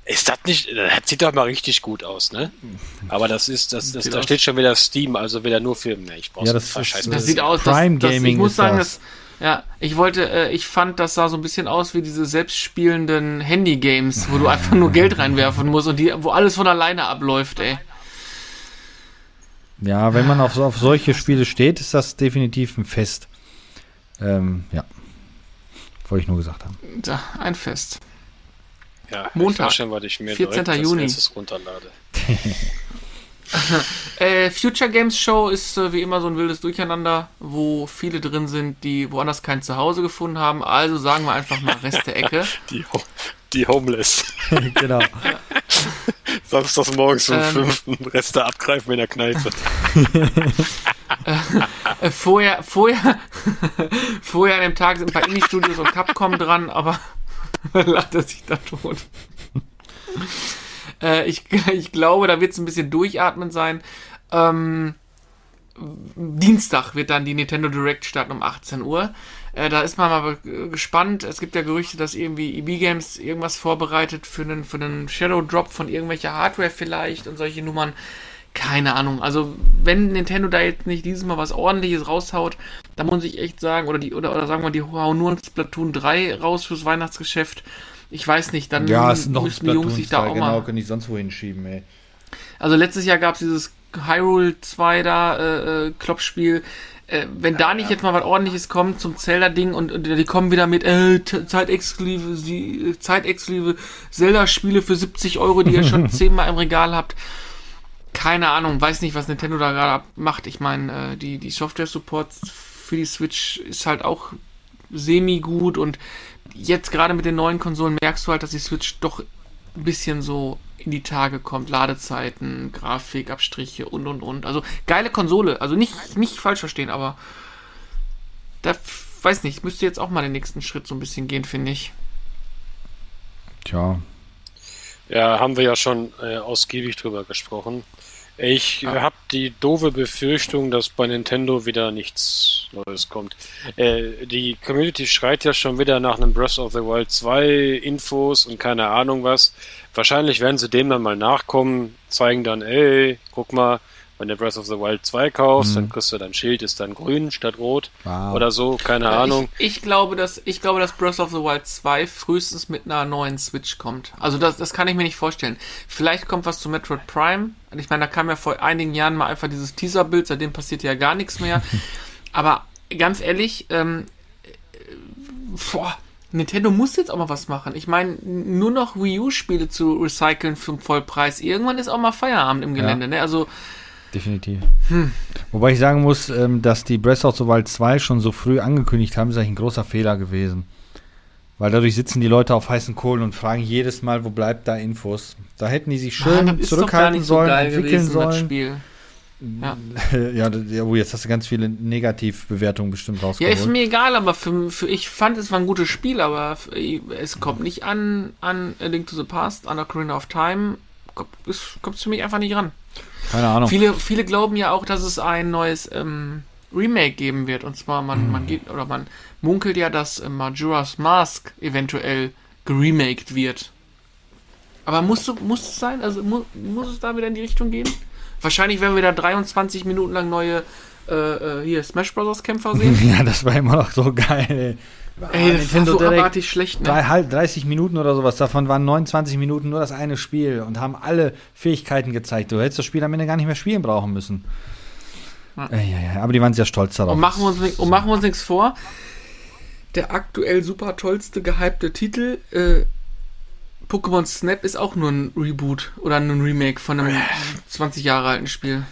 [SPEAKER 2] Ist das nicht, das sieht doch mal richtig gut aus, ne? Aber das ist, das, das,
[SPEAKER 1] Sieht
[SPEAKER 2] da steht schon wieder Steam, also wieder nur für, ne, ich brauch's
[SPEAKER 3] Ja,
[SPEAKER 2] nicht
[SPEAKER 3] das ist.
[SPEAKER 1] Das
[SPEAKER 3] äh,
[SPEAKER 1] sieht aus,
[SPEAKER 3] Prime
[SPEAKER 1] das, das, ich
[SPEAKER 3] Gaming
[SPEAKER 1] muss
[SPEAKER 3] ist
[SPEAKER 1] sagen,
[SPEAKER 3] das.
[SPEAKER 1] dass ja, ich wollte, äh, ich fand, das sah so ein bisschen aus wie diese selbstspielenden Handy-Games, wo du einfach nur Geld reinwerfen musst und die, wo alles von alleine abläuft, ey.
[SPEAKER 3] Ja, wenn man auf, auf solche Spiele steht, ist das definitiv ein Fest. Ähm, ja. Wollte ich nur gesagt haben.
[SPEAKER 1] Da, ein Fest.
[SPEAKER 2] Ja,
[SPEAKER 1] Montag,
[SPEAKER 2] ich schon, ich mir
[SPEAKER 1] 14.
[SPEAKER 2] direkt als
[SPEAKER 1] Juni.
[SPEAKER 2] runterlade. *laughs* *laughs*
[SPEAKER 1] Äh, Future Games Show ist äh, wie immer so ein wildes Durcheinander, wo viele drin sind, die woanders kein Zuhause gefunden haben. Also sagen wir einfach mal Rest der Ecke. *laughs*
[SPEAKER 2] Die, Ho- die Homeless. *laughs*
[SPEAKER 3] genau.
[SPEAKER 2] Samstags morgens um
[SPEAKER 1] Ähm.
[SPEAKER 2] fünf Reste abgreifen in der Kneipe.
[SPEAKER 1] Äh, vorher, vorher, vorher an dem Tag sind ein paar Indie-Studios und Capcom dran, aber lacht er sich da tot. Äh, ich, *laughs* ich glaube, da wird es ein bisschen durchatmen sein. Ähm, Dienstag wird dann die Nintendo Direct starten um 18 Uhr. Äh, da ist man mal gespannt. Es gibt ja Gerüchte, dass irgendwie EB Games irgendwas vorbereitet für einen, für einen Shadow Drop von irgendwelcher Hardware vielleicht und solche Nummern. Keine Ahnung. Also, wenn Nintendo da jetzt nicht dieses Mal was ordentliches raushaut, da muss ich echt sagen, oder die, oder, oder sagen wir, die hauen nur ein Splatoon 3 raus fürs Weihnachtsgeschäft. Ich weiß nicht, dann
[SPEAKER 3] Ja,
[SPEAKER 1] müssen die Jungs sich da auch
[SPEAKER 3] 2,
[SPEAKER 1] mal.
[SPEAKER 3] genau, können die sonst wo hinschieben, ey.
[SPEAKER 1] Also letztes Jahr gab es dieses Hyrule 2 da, äh, äh, Kloppspiel. Äh, wenn da nicht jetzt mal was ordentliches kommt zum Zelda-Ding und, und die kommen wieder mit äh, zeitexklusive, sie- zeitexklusive Zelda-Spiele für 70 Euro, die ihr schon *laughs* zehnmal im Regal habt. Keine Ahnung, weiß nicht, was Nintendo da gerade macht. Ich meine, äh, die, die Software-Supports für die Switch ist halt auch semi-gut und jetzt gerade mit den neuen Konsolen merkst du halt, dass die Switch doch ein bisschen so in die Tage kommt. Ladezeiten, Grafikabstriche und und und. Also geile Konsole. Also nicht, nicht falsch verstehen, aber da weiß nicht, müsste jetzt auch mal den nächsten Schritt so ein bisschen gehen, finde ich.
[SPEAKER 3] Tja,
[SPEAKER 2] Ja, haben wir ja schon äh, ausgiebig drüber gesprochen. Ich
[SPEAKER 1] Ja.
[SPEAKER 2] habe die doofe Befürchtung, dass bei Nintendo wieder nichts Neues kommt. Äh, die Community schreit ja schon wieder nach einem Breath of the Wild 2 Infos und keine Ahnung was. Wahrscheinlich werden sie dem dann mal nachkommen, zeigen dann, ey, guck mal, wenn du Breath of the Wild 2 kaufst,
[SPEAKER 3] Mhm.
[SPEAKER 2] dann kriegst du dein Schild, ist dann grün statt rot
[SPEAKER 3] wow.
[SPEAKER 2] oder so, keine Ahnung.
[SPEAKER 1] Ich, ich, glaube, dass, ich glaube, dass Breath of the Wild 2 frühestens mit einer neuen Switch kommt. Also das, das kann ich mir nicht vorstellen. Vielleicht kommt was zu Metroid Prime. Und Ich meine, da kam ja vor einigen Jahren mal einfach dieses Teaserbild, seitdem passiert ja gar nichts mehr. *laughs* Aber ganz ehrlich, ähm, äh, boah, Nintendo muss jetzt auch mal was machen. Ich meine, nur noch Wii U-Spiele zu recyceln für den Vollpreis. Irgendwann ist auch mal Feierabend im Gelände. Ne? Also
[SPEAKER 3] definitiv. Wobei ich sagen muss, ähm, dass die Breath of the Wild 2 schon so früh angekündigt haben, ist eigentlich ein großer Fehler gewesen. Weil dadurch sitzen die Leute auf heißen Kohlen und fragen jedes Mal, wo bleibt da Infos. Da hätten die sich schön
[SPEAKER 1] Ah, doch gar
[SPEAKER 3] zurückhalten
[SPEAKER 1] so
[SPEAKER 3] sollen,
[SPEAKER 1] geil
[SPEAKER 3] entwickeln sollen.
[SPEAKER 1] Ja. *laughs*
[SPEAKER 3] ja, ja, oh, jetzt hast du ganz viele Negativbewertungen bestimmt
[SPEAKER 1] Ja,
[SPEAKER 3] rausgeholt.
[SPEAKER 1] ist mir egal, aber für, für ich fand es war ein gutes Spiel, aber es kommt nicht an, an A Link to the Past, an Ocarina of Time, kommt, es kommt für mich einfach nicht ran.
[SPEAKER 3] Keine Ahnung.
[SPEAKER 1] Viele, viele glauben ja auch, dass es ein neues ähm, Remake geben wird. Und zwar, man, man geht, oder man munkelt ja, dass äh, Majora's Mask eventuell geremaked wird. Aber muss, muss es sein? Also mu, muss es da wieder in die Richtung gehen? Wahrscheinlich werden wir da 23 Minuten lang neue äh, äh, hier Smash Bros. Kämpfer sehen. *laughs*
[SPEAKER 3] ja, das war immer noch so geil. Ey,
[SPEAKER 1] Ey, das
[SPEAKER 3] Nintendo
[SPEAKER 1] war so abartig schlecht, ne?
[SPEAKER 3] Drei, halb, 30 Minuten oder sowas, davon waren 29 Minuten nur das eine Spiel und haben alle Fähigkeiten gezeigt. Du hättest das Spiel am Ende gar nicht mehr spielen brauchen müssen.
[SPEAKER 1] Ja.
[SPEAKER 3] Ja, aber die waren sehr stolz darauf.
[SPEAKER 1] Und machen wir uns, und machen wir uns nichts vor. Der aktuell super tollste gehypte Titel, äh, Pokémon Snap, ist auch nur ein Reboot oder ein Remake von einem 20 Jahre alten Spiel.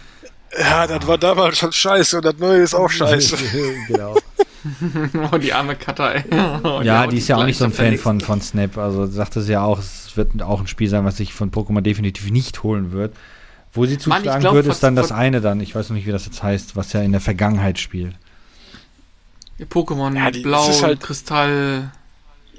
[SPEAKER 2] Ja, das war damals schon scheiße und das neue ist auch *laughs* scheiße.
[SPEAKER 3] genau. *laughs*
[SPEAKER 1] Oh, die arme Cutter, ey. *laughs* Oh,
[SPEAKER 3] Ja,
[SPEAKER 1] haut
[SPEAKER 3] die ist ja auch nicht so ein Fan von, von Snap. Also sagte sie ja auch, es wird auch ein Spiel sein, was sich von Pokémon definitiv nicht holen wird. Wo sie
[SPEAKER 1] Mann,
[SPEAKER 3] zuschlagen
[SPEAKER 1] glaub,
[SPEAKER 3] würde,
[SPEAKER 1] was-
[SPEAKER 3] ist dann das eine dann. Ich weiß noch nicht, wie das jetzt heißt, was ja in der Vergangenheit spielt.
[SPEAKER 1] Pokémon
[SPEAKER 2] Ja, die-
[SPEAKER 1] Blau,
[SPEAKER 2] halt-
[SPEAKER 1] Kristall.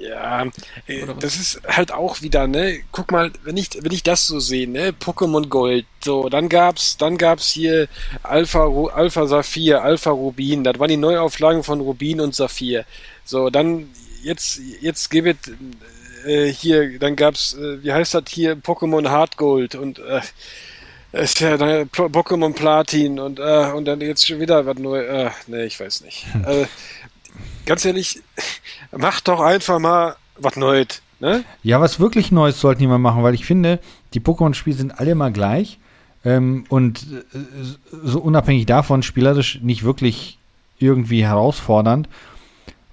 [SPEAKER 2] Ja, äh, das ist halt auch wieder, ne, guck mal, wenn ich, wenn ich das so sehe, ne, Pokémon Gold, so, dann gab's, dann gab's hier Alpha, Alpha Saphir, Alpha Rubin, das waren die Neuauflagen von Rubin und Saphir. So, dann, jetzt, jetzt gibt es, äh, hier, dann gab's, äh, wie heißt das hier, Pokémon Hard Gold und, äh, ist ja dann Pokémon Platin und, äh, und dann jetzt schon wieder was neu, äh, ne, ich weiß nicht. *laughs* Äh, ganz ehrlich, macht doch einfach mal was Neues, ne?
[SPEAKER 3] Ja, was wirklich Neues sollten die mal machen, weil ich finde, die Pokémon-Spiele sind alle immer gleich ähm, und äh, so unabhängig davon spielerisch nicht wirklich irgendwie herausfordernd.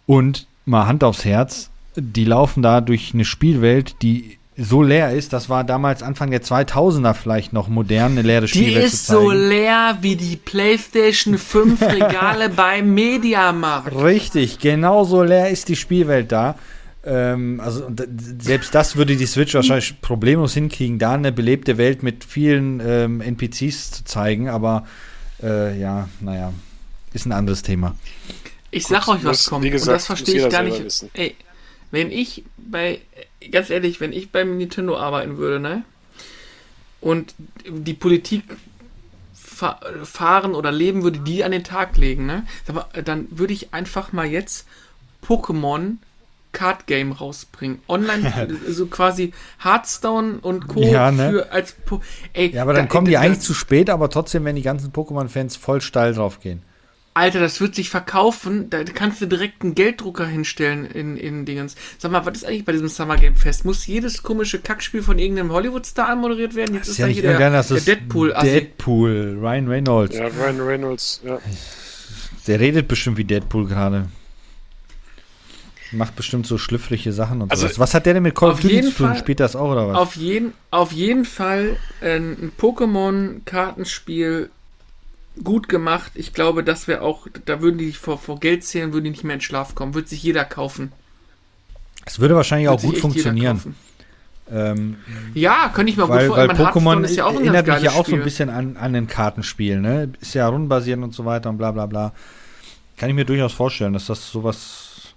[SPEAKER 3] Und mal Hand aufs Herz, die laufen da durch eine Spielwelt, die so leer ist. Das war damals Anfang der 2000er vielleicht noch modern, eine leere
[SPEAKER 1] Die
[SPEAKER 3] Spielwelt
[SPEAKER 1] ist
[SPEAKER 3] zu zeigen.
[SPEAKER 1] so leer wie die PlayStation 5 *laughs* Regale beim Mediamarkt.
[SPEAKER 3] Richtig, genau so leer ist die Spielwelt da. Ähm, also selbst das würde die Switch wahrscheinlich problemlos hinkriegen, da eine belebte Welt mit vielen ähm, NPCs zu zeigen, aber äh, ja, naja, ist ein anderes Thema.
[SPEAKER 1] Ich sag euch, was
[SPEAKER 2] muss,
[SPEAKER 1] kommt.
[SPEAKER 2] wie gesagt,
[SPEAKER 1] und das verstehe ich gar nicht. Ey, wenn ich bei, ganz ehrlich, wenn ich beim Nintendo arbeiten würde, ne? Und die Politik fa fahren oder leben würde, die an den Tag legen, ne? Dann würde ich einfach mal jetzt Pokémon Card Game rausbringen. Online, *laughs* so quasi Hearthstone und Co.
[SPEAKER 3] Ja, ne?
[SPEAKER 1] für als po Ey,
[SPEAKER 3] Ja, aber dann
[SPEAKER 1] da-
[SPEAKER 3] kommen die
[SPEAKER 1] da-
[SPEAKER 3] eigentlich zu spät, aber trotzdem werden die ganzen Pokémon-Fans voll steil drauf gehen.
[SPEAKER 1] Alter, das wird sich verkaufen. Da kannst du direkt einen Gelddrucker hinstellen in, in Dingens. Sag mal, was ist eigentlich bei diesem Summer Game Fest? Muss jedes komische Kackspiel von irgendeinem Hollywood-Star anmoderiert werden? Jetzt ist, da hier der,
[SPEAKER 3] irgendeiner, das
[SPEAKER 1] der Deadpool. -Assi.
[SPEAKER 3] Deadpool, Ryan Reynolds.
[SPEAKER 2] Ja, Ryan Reynolds, ja.
[SPEAKER 3] Der redet bestimmt wie Deadpool gerade. Macht bestimmt so schlüpfrige Sachen und
[SPEAKER 2] Also,
[SPEAKER 3] sowas. Was hat der denn mit Call of
[SPEAKER 1] auf
[SPEAKER 3] Duty
[SPEAKER 1] jeden
[SPEAKER 3] zu tun?
[SPEAKER 1] Fall-
[SPEAKER 3] Spielt das auch oder was?
[SPEAKER 1] Auf jeden, auf jeden Fall äh, ein Pokémon-Kartenspiel gut gemacht. Ich glaube, das wäre auch, da würden die vor, vor Geld zählen, würden die nicht mehr in Schlaf kommen. Würde sich jeder kaufen.
[SPEAKER 3] Es würde wahrscheinlich
[SPEAKER 1] Würde
[SPEAKER 3] auch gut funktionieren. Ähm,
[SPEAKER 1] Ja, könnte ich mir gut
[SPEAKER 3] weil, weil
[SPEAKER 1] vorstellen. Mein
[SPEAKER 3] Pokémon
[SPEAKER 1] ist ja auch ein
[SPEAKER 3] erinnert mich ja auch so
[SPEAKER 1] Spiel.
[SPEAKER 3] ein bisschen an, an ein Kartenspiel, ne? Ist ja rundenbasierend und so weiter und bla bla bla. Kann ich mir durchaus vorstellen, dass das sowas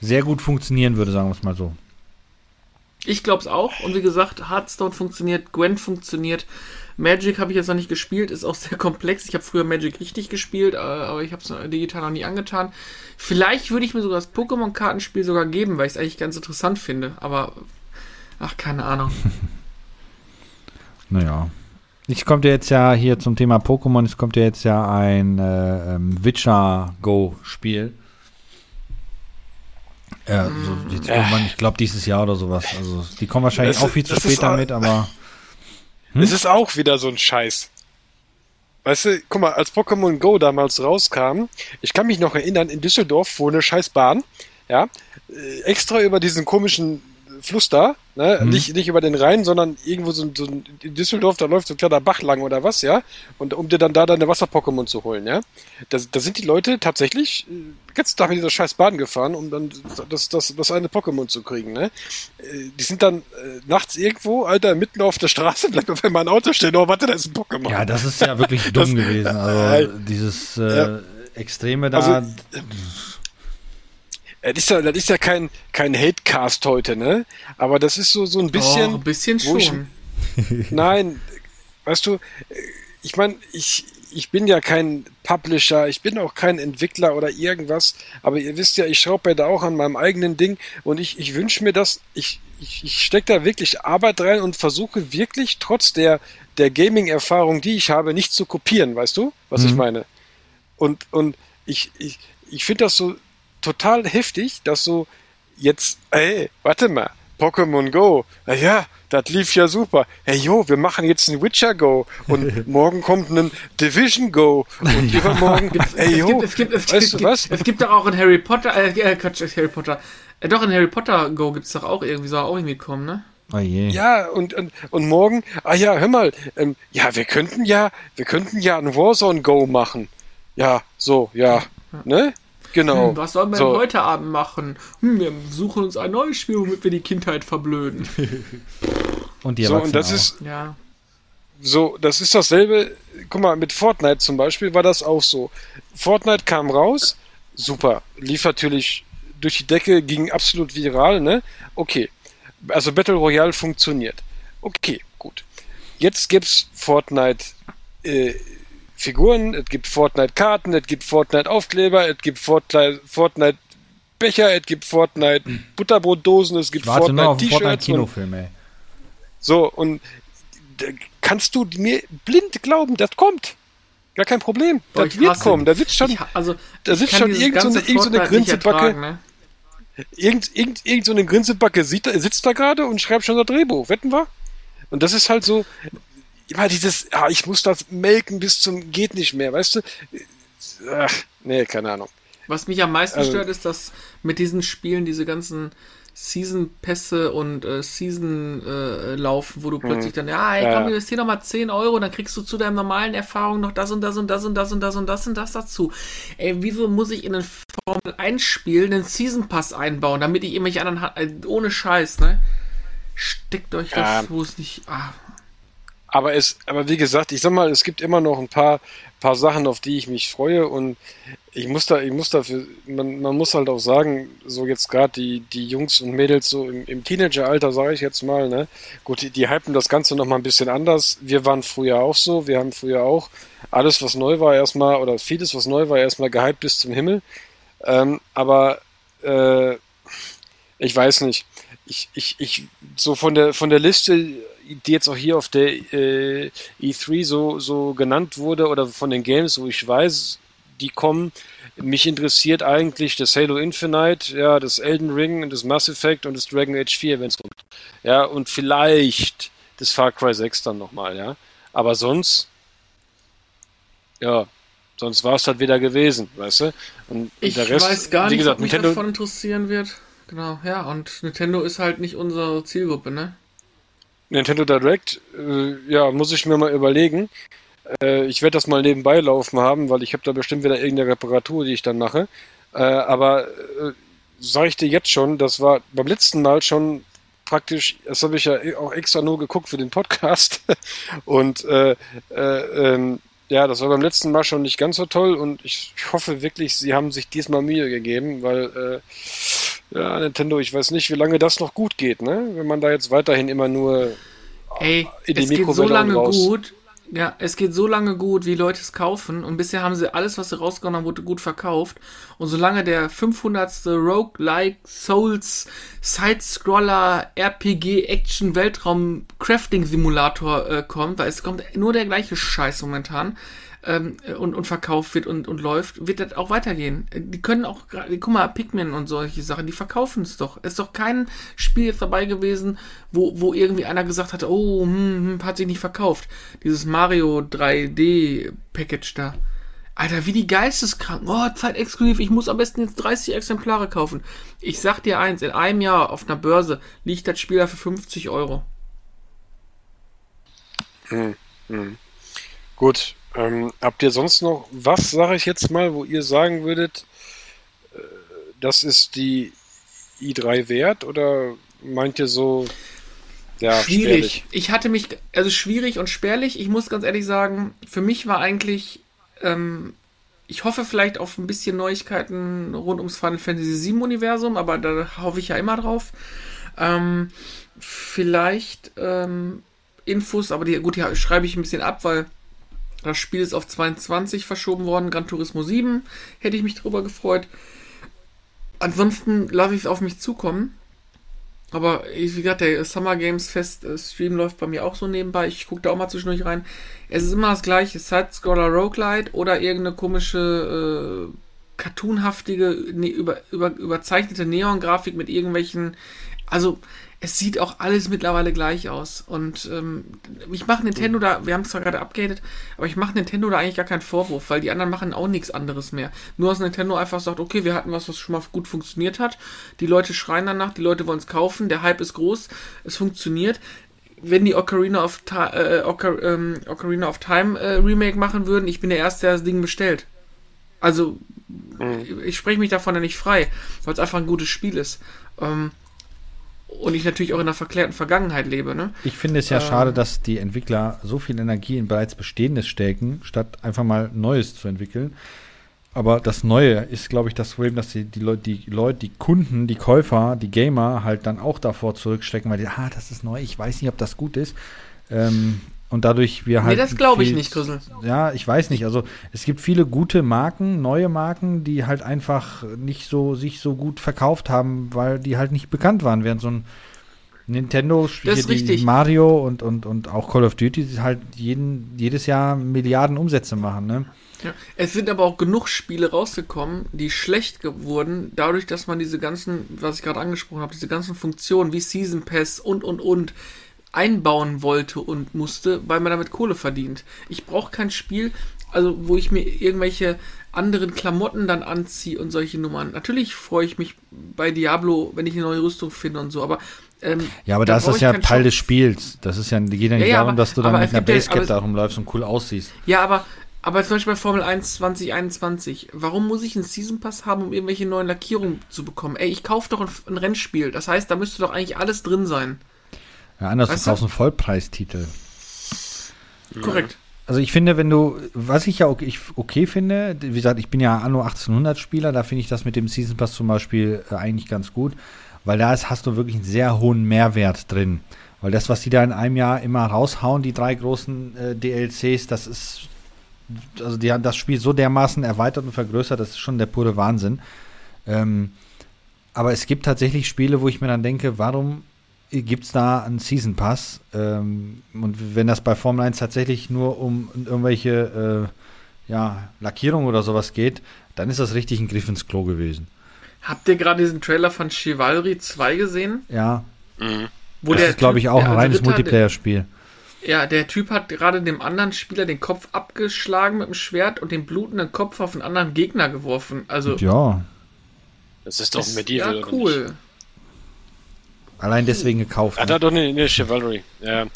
[SPEAKER 3] sehr gut funktionieren würde, sagen wir es mal so.
[SPEAKER 1] Ich glaube es auch. Und wie gesagt, Hearthstone funktioniert, Gwent funktioniert. Magic habe ich jetzt noch nicht gespielt, ist auch sehr komplex. Ich habe früher Magic richtig gespielt, äh, aber ich habe es digital noch nie angetan. Vielleicht würde ich mir sogar das Pokémon-Kartenspiel sogar geben, weil ich es eigentlich ganz interessant finde. Aber, ach, keine Ahnung. *laughs*
[SPEAKER 3] Naja. Es kommt ja jetzt ja hier zum Thema Pokémon, es kommt ja jetzt ja ein äh, ähm, Witcher Go-Spiel. Ja, so jetzt irgendwann, ich glaube dieses Jahr oder sowas. Also die kommen wahrscheinlich
[SPEAKER 2] Das
[SPEAKER 3] auch viel zu spät damit, aber *laughs* Hm?
[SPEAKER 2] Es ist auch wieder so ein Scheiß. Weißt du, guck mal, als Pokémon Go damals rauskam, ich kann mich noch erinnern, in Düsseldorf fuhr eine scheiß Bahn, ja, äh, extra über diesen komischen Fluss da, ne,
[SPEAKER 3] Mhm.
[SPEAKER 2] nicht, nicht über den Rhein, sondern irgendwo so, ein- so in Düsseldorf, da läuft so ein kleiner Bach lang oder was, ja, und um dir dann da deine Wasser-Pokémon zu holen, ja. Da, da sind die Leute tatsächlich äh, ganzen Tag mit dieser scheiß Bahn gefahren, um dann das, das, das eine Pokémon zu kriegen, ne. Äh, Die sind dann äh, nachts irgendwo, Alter, mitten auf der Straße, *laughs* bleibt auf einmal ein Auto stehen, oh, warte, da ist ein Pokémon.
[SPEAKER 3] ja, das ist ja wirklich *laughs* dumm gewesen. Also *laughs* dieses äh,
[SPEAKER 2] Ja.
[SPEAKER 3] Extreme da.
[SPEAKER 2] Also, Das ist ja, das ist ja kein, kein Hatecast heute, ne? Aber das ist so, so ein bisschen.
[SPEAKER 1] oh, ein bisschen
[SPEAKER 2] wo ich-
[SPEAKER 1] schon.
[SPEAKER 2] Nein, weißt du, ich meine, ich, ich bin ja kein Publisher, ich bin auch kein Entwickler oder irgendwas, aber ihr wisst ja, ich schraube ja da auch an meinem eigenen Ding und ich, ich wünsche mir das, ich, ich, ich stecke da wirklich Arbeit rein und versuche wirklich trotz der, der Gaming-Erfahrung, die ich habe, nicht zu kopieren, weißt du, was ich
[SPEAKER 3] Mhm.
[SPEAKER 2] meine? Und, und ich, ich, ich finde das so total heftig, dass so jetzt, ey, warte mal, Pokémon Go, na ja, das lief ja super. Hey, jo, wir machen jetzt ein Witcher Go und *laughs* morgen kommt ein Division Go und übermorgen, ey, *laughs*
[SPEAKER 1] es,
[SPEAKER 2] jo,
[SPEAKER 1] gibt, es, gibt, es,
[SPEAKER 2] weißt
[SPEAKER 1] gibt,
[SPEAKER 2] du was?
[SPEAKER 1] es gibt doch auch in Harry Potter, äh, Quatsch, Harry Potter. Äh, doch, in Harry Potter Go gibt es doch auch irgendwie, soll auch irgendwie kommen, ne?
[SPEAKER 3] oh je.
[SPEAKER 2] Ja, und, und, und morgen, ah ja, hör mal, ähm, ja, wir könnten ja, wir könnten ja ein Warzone Go machen. Ja, so, ja, ne? Genau.
[SPEAKER 1] Hm, was sollen wir
[SPEAKER 2] so.
[SPEAKER 1] denn heute Abend machen? Hm, wir suchen uns ein neues Spiel, womit wir die Kindheit verblöden. *laughs*
[SPEAKER 3] Und die
[SPEAKER 2] So,
[SPEAKER 3] Erwachsenen
[SPEAKER 2] und das
[SPEAKER 3] auch.
[SPEAKER 2] ist,
[SPEAKER 1] ja.
[SPEAKER 2] so, das ist dasselbe. Guck mal, mit Fortnite zum Beispiel war das auch so. Fortnite kam raus, super. Lief natürlich durch die Decke, ging absolut viral, ne? Okay. Also Battle Royale funktioniert. Okay, gut. Jetzt gibt's Fortnite äh, Figuren, es gibt Fortnite-Karten, es gibt Fortnite-Aufkleber, es gibt Fortnite, Fortnite Becher, es gibt Fortnite Butterbrotdosen, es gibt Fortnite T-Shirts. Fortnite
[SPEAKER 3] ey.
[SPEAKER 2] So, und kannst du mir blind glauben, das kommt. Gar kein Problem. Boah, das wird kommen. Da sitzt schon, ich, also, da sitzt schon irgend so eine, irgend so eine Grinsebacke. Ne? Irgend, irgend, irgend so eine Grinsebacke sitzt da gerade und schreibt schon das Drehbuch. Wetten wir? Und das ist halt so, immer dieses, ah, ich muss das melken bis zum geht nicht mehr, weißt du? Ach, nee, keine Ahnung.
[SPEAKER 1] Was mich am meisten also, stört, ist, dass mit diesen Spielen diese ganzen Season-Pässe und äh, Season-Laufen, äh, wo du plötzlich dann, ja, ey, komm, investier noch mal 10 Euro, dann kriegst du zu deinem normalen Erfahrung noch das und das und das und das und das und das und das dazu. Ey, wieso muss ich in den Formel 1 Spiel einen Season-Pass einbauen, damit ich irgendwelche anderen, äh, ohne Scheiß, ne? Steckt euch das, wo es nicht, ah,
[SPEAKER 2] aber es, aber wie gesagt, ich sag mal, es gibt immer noch ein paar, paar Sachen, auf die ich mich freue und ich muss da, ich muss dafür, man, man muss halt auch sagen, so jetzt gerade die, die Jungs und Mädels so im, im Teenageralter, sage ich jetzt mal, ne, gut, die, die hypen das Ganze noch mal ein bisschen anders. Wir waren früher auch so, wir haben früher auch alles, was neu war, erstmal, oder vieles, was neu war, erstmal gehypt bis zum Himmel. Ähm, aber äh, ich weiß nicht. Ich, ich, ich, so von der, von der Liste die jetzt auch hier auf der äh, E3 so, so genannt wurde oder von den Games, wo ich weiß, die kommen. Mich interessiert eigentlich das Halo Infinite, ja, das Elden Ring und das Mass Effect und das Dragon Age 4, wenn es kommt. Ja, und vielleicht das Far Cry 6 dann nochmal, ja. Aber sonst, ja, sonst war es halt wieder gewesen, weißt du?
[SPEAKER 1] Und, ich der Rest, weiß gar nicht, gesagt, ob mich Nintendo davon interessieren wird. Genau, ja, und Nintendo ist halt nicht unsere Zielgruppe, ne?
[SPEAKER 2] Nintendo Direct, äh, ja, muss ich mir mal überlegen. Äh, ich werde das mal nebenbei laufen haben, weil ich habe da bestimmt wieder irgendeine Reparatur, die ich dann mache. Äh, aber äh, sage ich dir jetzt schon, das war beim letzten Mal schon praktisch, das habe ich ja auch extra nur geguckt für den Podcast. *laughs* und äh, äh, ähm, ja, das war beim letzten Mal schon nicht ganz so toll und ich hoffe wirklich, sie haben sich diesmal Mühe gegeben, weil äh, ja, Nintendo, ich weiß nicht, wie lange das noch gut geht, ne? Wenn man da jetzt weiterhin immer nur
[SPEAKER 1] Ey, in die es geht so lange gut. Ja, es geht so lange gut, wie Leute es kaufen und bisher haben sie alles, was sie rausgehauen haben, wurde gut verkauft und solange der 500. Roguelike Souls Side-Scroller RPG Action Weltraum Crafting Simulator äh, kommt, weil es kommt nur der gleiche Scheiß momentan, ähm, und, und verkauft wird und, und läuft, wird das auch weitergehen. Die können auch, guck mal, Pikmin und solche Sachen, die verkaufen es doch. Ist doch kein Spiel jetzt dabei gewesen, wo, wo irgendwie einer gesagt hat, oh, hm, hm, hat sich nicht verkauft. Dieses Mario 3D Package da. Alter, wie die Geisteskranken. Oh, zeitexklusiv, ich muss am besten jetzt 30 Exemplare kaufen. Ich sag dir eins, in einem Jahr auf einer Börse liegt das Spiel da für 50 Euro.
[SPEAKER 2] Hm, hm. Gut, ähm, habt ihr sonst noch was, sage ich jetzt mal, wo ihr sagen würdet, äh, das ist die i3 wert oder meint ihr so,
[SPEAKER 1] ja, schwierig. Spärlich? Ich hatte mich, also schwierig und spärlich. Ich muss ganz ehrlich sagen, für mich war eigentlich, ähm, ich hoffe vielleicht auf ein bisschen Neuigkeiten rund ums Final Fantasy VII Universum, aber da hoffe ich ja immer drauf. Ähm, vielleicht ähm, Infos, aber die, gut, die schreibe ich ein bisschen ab, weil das Spiel ist auf 22 verschoben worden. Gran Turismo 7 hätte ich mich darüber gefreut. Ansonsten lasse ich es auf mich zukommen. Aber wie gesagt, der Summer Games Fest äh, Stream läuft bei mir auch so nebenbei. Ich gucke da auch mal zwischendurch rein. Es ist immer das gleiche: Side-Scroller Roguelite oder irgendeine komische, äh, cartoonhaftige, ne, über, über, überzeichnete Neon-Grafik mit irgendwelchen. Also, es sieht auch alles mittlerweile gleich aus. Und ähm, ich mache Nintendo da, wir haben es zwar gerade abgehatet, aber ich mache Nintendo da eigentlich gar keinen Vorwurf, weil die anderen machen auch nichts anderes mehr. Nur dass Nintendo einfach sagt, okay, wir hatten was, was schon mal gut funktioniert hat. Die Leute schreien danach, die Leute wollen es kaufen, der Hype ist groß, es funktioniert. Wenn die Ocarina of, äh, Ocar ähm, Ocarina of Time äh, Remake machen würden, ich bin der Erste, der das Ding bestellt. Also, mhm. ich spreche mich davon ja nicht frei, weil es einfach ein gutes Spiel ist. Ähm, und ich natürlich auch in einer verklärten Vergangenheit lebe. Ne?
[SPEAKER 3] Ich finde es ja ähm, schade, dass die Entwickler so viel Energie in bereits Bestehendes stecken, statt einfach mal Neues zu entwickeln. Aber das Neue ist, glaube ich, das Problem, dass die, die Leute, die Leute, die Kunden, die Käufer, die Gamer halt dann auch davor zurückstecken, weil die, ah, das ist neu, ich weiß nicht, ob das gut ist. Ähm, und dadurch wir halt.
[SPEAKER 1] Nee, das glaube ich nicht, Grüssel.
[SPEAKER 3] Ja, ich weiß nicht. Also es gibt viele gute Marken, neue Marken, die halt einfach nicht so sich so gut verkauft haben, weil die halt nicht bekannt waren, während so ein Nintendo
[SPEAKER 1] richtig.
[SPEAKER 3] Mario und, und, und auch Call of Duty die halt jeden, jedes Jahr Milliarden Umsätze machen, ne?
[SPEAKER 1] Ja. Es sind aber auch genug Spiele rausgekommen, die schlecht wurden, dadurch, dass man diese ganzen, was ich gerade angesprochen habe, diese ganzen Funktionen wie Season Pass und und und einbauen wollte und musste, weil man damit Kohle verdient. Ich brauche kein Spiel, also wo ich mir irgendwelche anderen Klamotten dann anziehe und solche Nummern. Natürlich freue ich mich bei Diablo, wenn ich eine neue Rüstung finde und so, aber ähm,
[SPEAKER 3] Ja, aber
[SPEAKER 1] da
[SPEAKER 3] ist das ja Teil
[SPEAKER 1] Shop.
[SPEAKER 3] des Spiels. Das ist ja, geht ja nicht
[SPEAKER 1] Ja, ja,
[SPEAKER 3] darum,
[SPEAKER 1] aber-
[SPEAKER 3] dass du dann mit einer
[SPEAKER 1] ja-
[SPEAKER 3] Basecap
[SPEAKER 1] aber-
[SPEAKER 3] da rumläufst und cool aussiehst.
[SPEAKER 1] Ja, aber, aber zum Beispiel bei Formel 1 2021, warum muss ich einen Season Pass haben, um irgendwelche neuen Lackierungen zu bekommen? Ey, ich kaufe doch ein, ein Rennspiel. Das heißt, da müsste doch eigentlich alles drin sein.
[SPEAKER 3] Ja, anders,
[SPEAKER 1] Weißt
[SPEAKER 3] du kaufst einen Vollpreistitel.
[SPEAKER 1] Korrekt.
[SPEAKER 3] Also ich finde, wenn du, was ich ja okay, ich okay finde, wie gesagt, ich bin ja Anno 1800 Spieler, da finde ich das mit dem Season Pass zum Beispiel äh, eigentlich ganz gut, weil da ist, hast du wirklich einen sehr hohen Mehrwert drin. Weil das, was die da in einem Jahr immer raushauen, die drei großen äh, DLCs, das ist, also die haben das Spiel so dermaßen erweitert und vergrößert, das ist schon der pure Wahnsinn. Ähm, aber es gibt tatsächlich Spiele, wo ich mir dann denke, warum gibt es da einen Season Pass? Ähm, und wenn das bei Formel 1 tatsächlich nur um irgendwelche äh, ja, Lackierung oder sowas geht, dann ist das richtig ein Griff ins Klo gewesen.
[SPEAKER 1] Habt ihr gerade diesen Trailer von Chivalry 2 gesehen?
[SPEAKER 3] Ja,
[SPEAKER 2] Mhm.
[SPEAKER 1] Wo
[SPEAKER 3] das ist, glaube ich, auch ein reines Multiplayer-Spiel.
[SPEAKER 1] Ja, der Typ hat gerade dem anderen Spieler den Kopf abgeschlagen mit dem Schwert und den blutenden Kopf auf einen anderen Gegner geworfen. Also,
[SPEAKER 3] Ja,
[SPEAKER 2] Das ist doch
[SPEAKER 1] ist-
[SPEAKER 2] Medieval.
[SPEAKER 1] ja,
[SPEAKER 2] oder
[SPEAKER 1] cool.
[SPEAKER 3] Allein deswegen gekauft.
[SPEAKER 2] Ah,
[SPEAKER 3] ne?
[SPEAKER 2] da doch eine, eine Chivalry. Ja.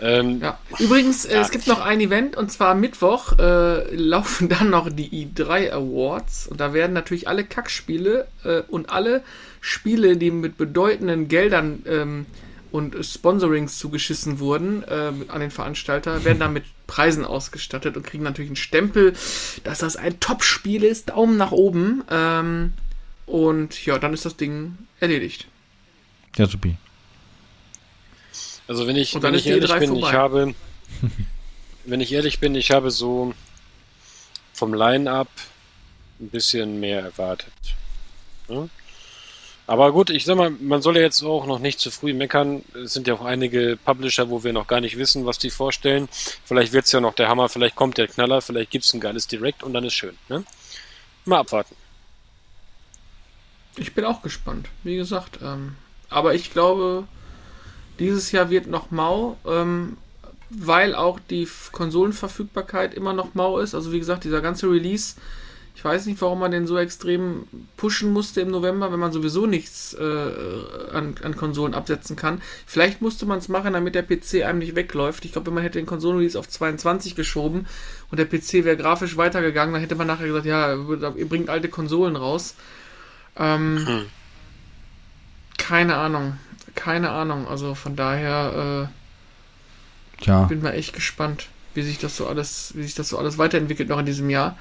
[SPEAKER 2] Ähm,
[SPEAKER 1] Ja. Übrigens, äh, es gibt noch ein Event und zwar am Mittwoch äh, *laughs* laufen dann noch die i3 Awards und da werden natürlich alle Kackspiele äh, und alle Spiele, die mit bedeutenden Geldern ähm, und Sponsorings zugeschissen wurden äh, an den Veranstalter, werden dann mit Preisen ausgestattet und kriegen natürlich einen Stempel, dass das ein Top-Spiel ist. Daumen nach oben. Ähm, und ja, dann ist das Ding erledigt.
[SPEAKER 3] Ja, supi.
[SPEAKER 2] Also wenn ich, wenn ich ehrlich
[SPEAKER 1] E3
[SPEAKER 2] bin,
[SPEAKER 1] vorbei.
[SPEAKER 2] ich habe, *laughs* wenn ich ehrlich bin, ich habe so vom Line-Up ein bisschen mehr erwartet. Ja? Aber gut, ich sag mal, man soll ja jetzt auch noch nicht zu früh meckern. Es sind ja auch einige Publisher, wo wir noch gar nicht wissen, was die vorstellen. Vielleicht wird's ja noch der Hammer, vielleicht kommt der Knaller, vielleicht gibt's ein geiles Direct und dann ist schön. Ne? Mal abwarten.
[SPEAKER 1] Ich bin auch gespannt, wie gesagt. Ähm, aber ich glaube, dieses Jahr wird noch mau, ähm, weil auch die Konsolenverfügbarkeit immer noch mau ist. Also wie gesagt, dieser ganze Release, ich weiß nicht, warum man den so extrem pushen musste im November, wenn man sowieso nichts äh, an, an Konsolen absetzen kann. Vielleicht musste man es machen, damit der PC einem nicht wegläuft. Ich glaube, wenn man hätte den Konsolenrelease auf 22 geschoben und der PC wäre grafisch weitergegangen, dann hätte man nachher gesagt, ja, ihr bringt alte Konsolen raus. Ähm,
[SPEAKER 2] Hm.
[SPEAKER 1] Keine Ahnung. Keine Ahnung. Also von daher
[SPEAKER 3] Tja,
[SPEAKER 1] äh, bin mal echt gespannt, wie sich das so alles, wie sich das so alles weiterentwickelt noch in diesem Jahr.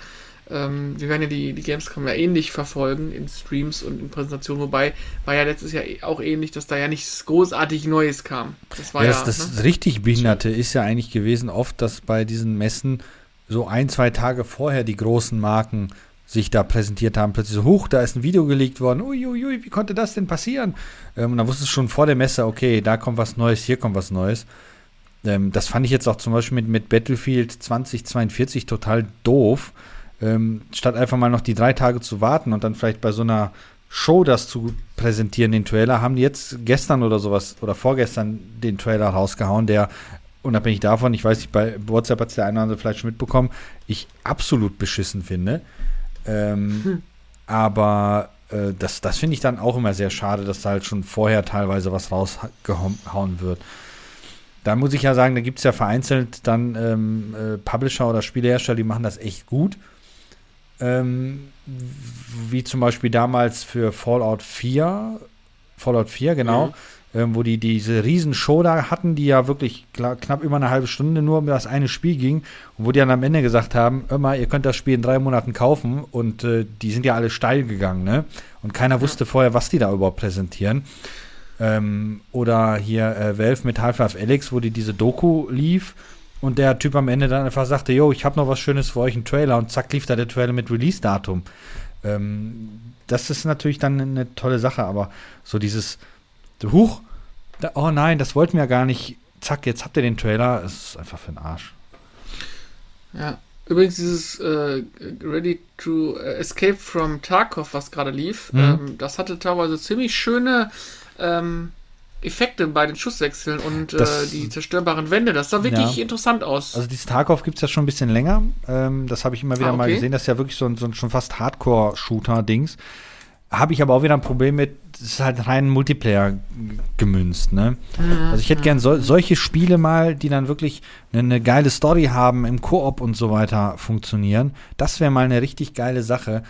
[SPEAKER 1] Ähm, wir werden ja die, die Gamescom ja ähnlich verfolgen in Streams und in Präsentationen, wobei war ja letztes Jahr eh- auch ähnlich, dass da ja nichts großartig Neues kam. Das war
[SPEAKER 3] ja,
[SPEAKER 1] ja,
[SPEAKER 3] das, das
[SPEAKER 1] ne?
[SPEAKER 3] richtig Behinderte ist ja eigentlich gewesen oft, dass bei diesen Messen so ein, zwei Tage vorher die großen Marken sich da präsentiert haben. Plötzlich so, huch, da ist ein Video gelegt worden. Uiuiui, wie konnte das denn passieren? Ähm, und dann wusstest du schon vor der Messe, okay, da kommt was Neues, hier kommt was Neues. Ähm, das fand ich jetzt auch zum Beispiel mit, mit Battlefield 2042 total doof. Ähm, statt einfach mal noch die drei Tage zu warten und dann vielleicht bei so einer Show das zu präsentieren, den Trailer, haben die jetzt gestern oder sowas oder vorgestern den Trailer rausgehauen, der unabhängig davon, ich weiß nicht, bei WhatsApp hat es der eine oder andere vielleicht schon mitbekommen, ich absolut beschissen finde. Ähm, Aber äh, das, das finde ich dann auch immer sehr schade, dass da halt schon vorher teilweise was rausgehauen wird. Da muss ich ja sagen, da gibt es ja vereinzelt dann ähm, äh, Publisher oder Spielehersteller, die machen das echt gut. Ähm, wie zum Beispiel damals für Fallout 4, Fallout 4, genau.
[SPEAKER 2] Mhm.
[SPEAKER 3] Ähm, wo die diese riesen Show da hatten, die ja wirklich knapp über eine halbe Stunde nur um das eine Spiel ging und wo die dann am Ende gesagt haben, immer, ihr könnt das Spiel in drei Monaten kaufen und äh, die sind ja alle steil gegangen, ne? Und keiner wusste vorher, was die da überhaupt präsentieren. Ähm, oder hier äh, Valve mit Half-Life Alex, wo die diese Doku lief und der Typ am Ende dann einfach sagte, yo, ich habe noch was Schönes für euch, einen Trailer und zack lief da der Trailer mit Release-Datum. Ähm, das ist natürlich dann eine tolle Sache, aber so dieses Huch, da, oh nein, das wollten wir ja gar nicht. Zack, jetzt habt ihr den Trailer. Es ist einfach für den Arsch.
[SPEAKER 1] Ja. Übrigens, dieses äh, Ready to Escape from Tarkov, was gerade lief, mhm. ähm, das hatte teilweise ziemlich schöne ähm, Effekte bei den Schusswechseln und äh, die zerstörbaren Wände. Das sah wirklich ja. interessant aus.
[SPEAKER 3] Also dieses Tarkov gibt es ja schon ein bisschen länger. Ähm, das habe ich immer wieder ah, okay. mal gesehen. Das ist ja wirklich so ein, so ein schon fast Hardcore-Shooter-Dings. Habe ich aber auch wieder ein Problem mit, es ist halt rein Multiplayer gemünzt, ne? Mhm. Also ich hätte gern so, solche Spiele mal, die dann wirklich eine, eine geile Story haben, im Koop und so weiter funktionieren. Das wäre mal eine richtig geile Sache.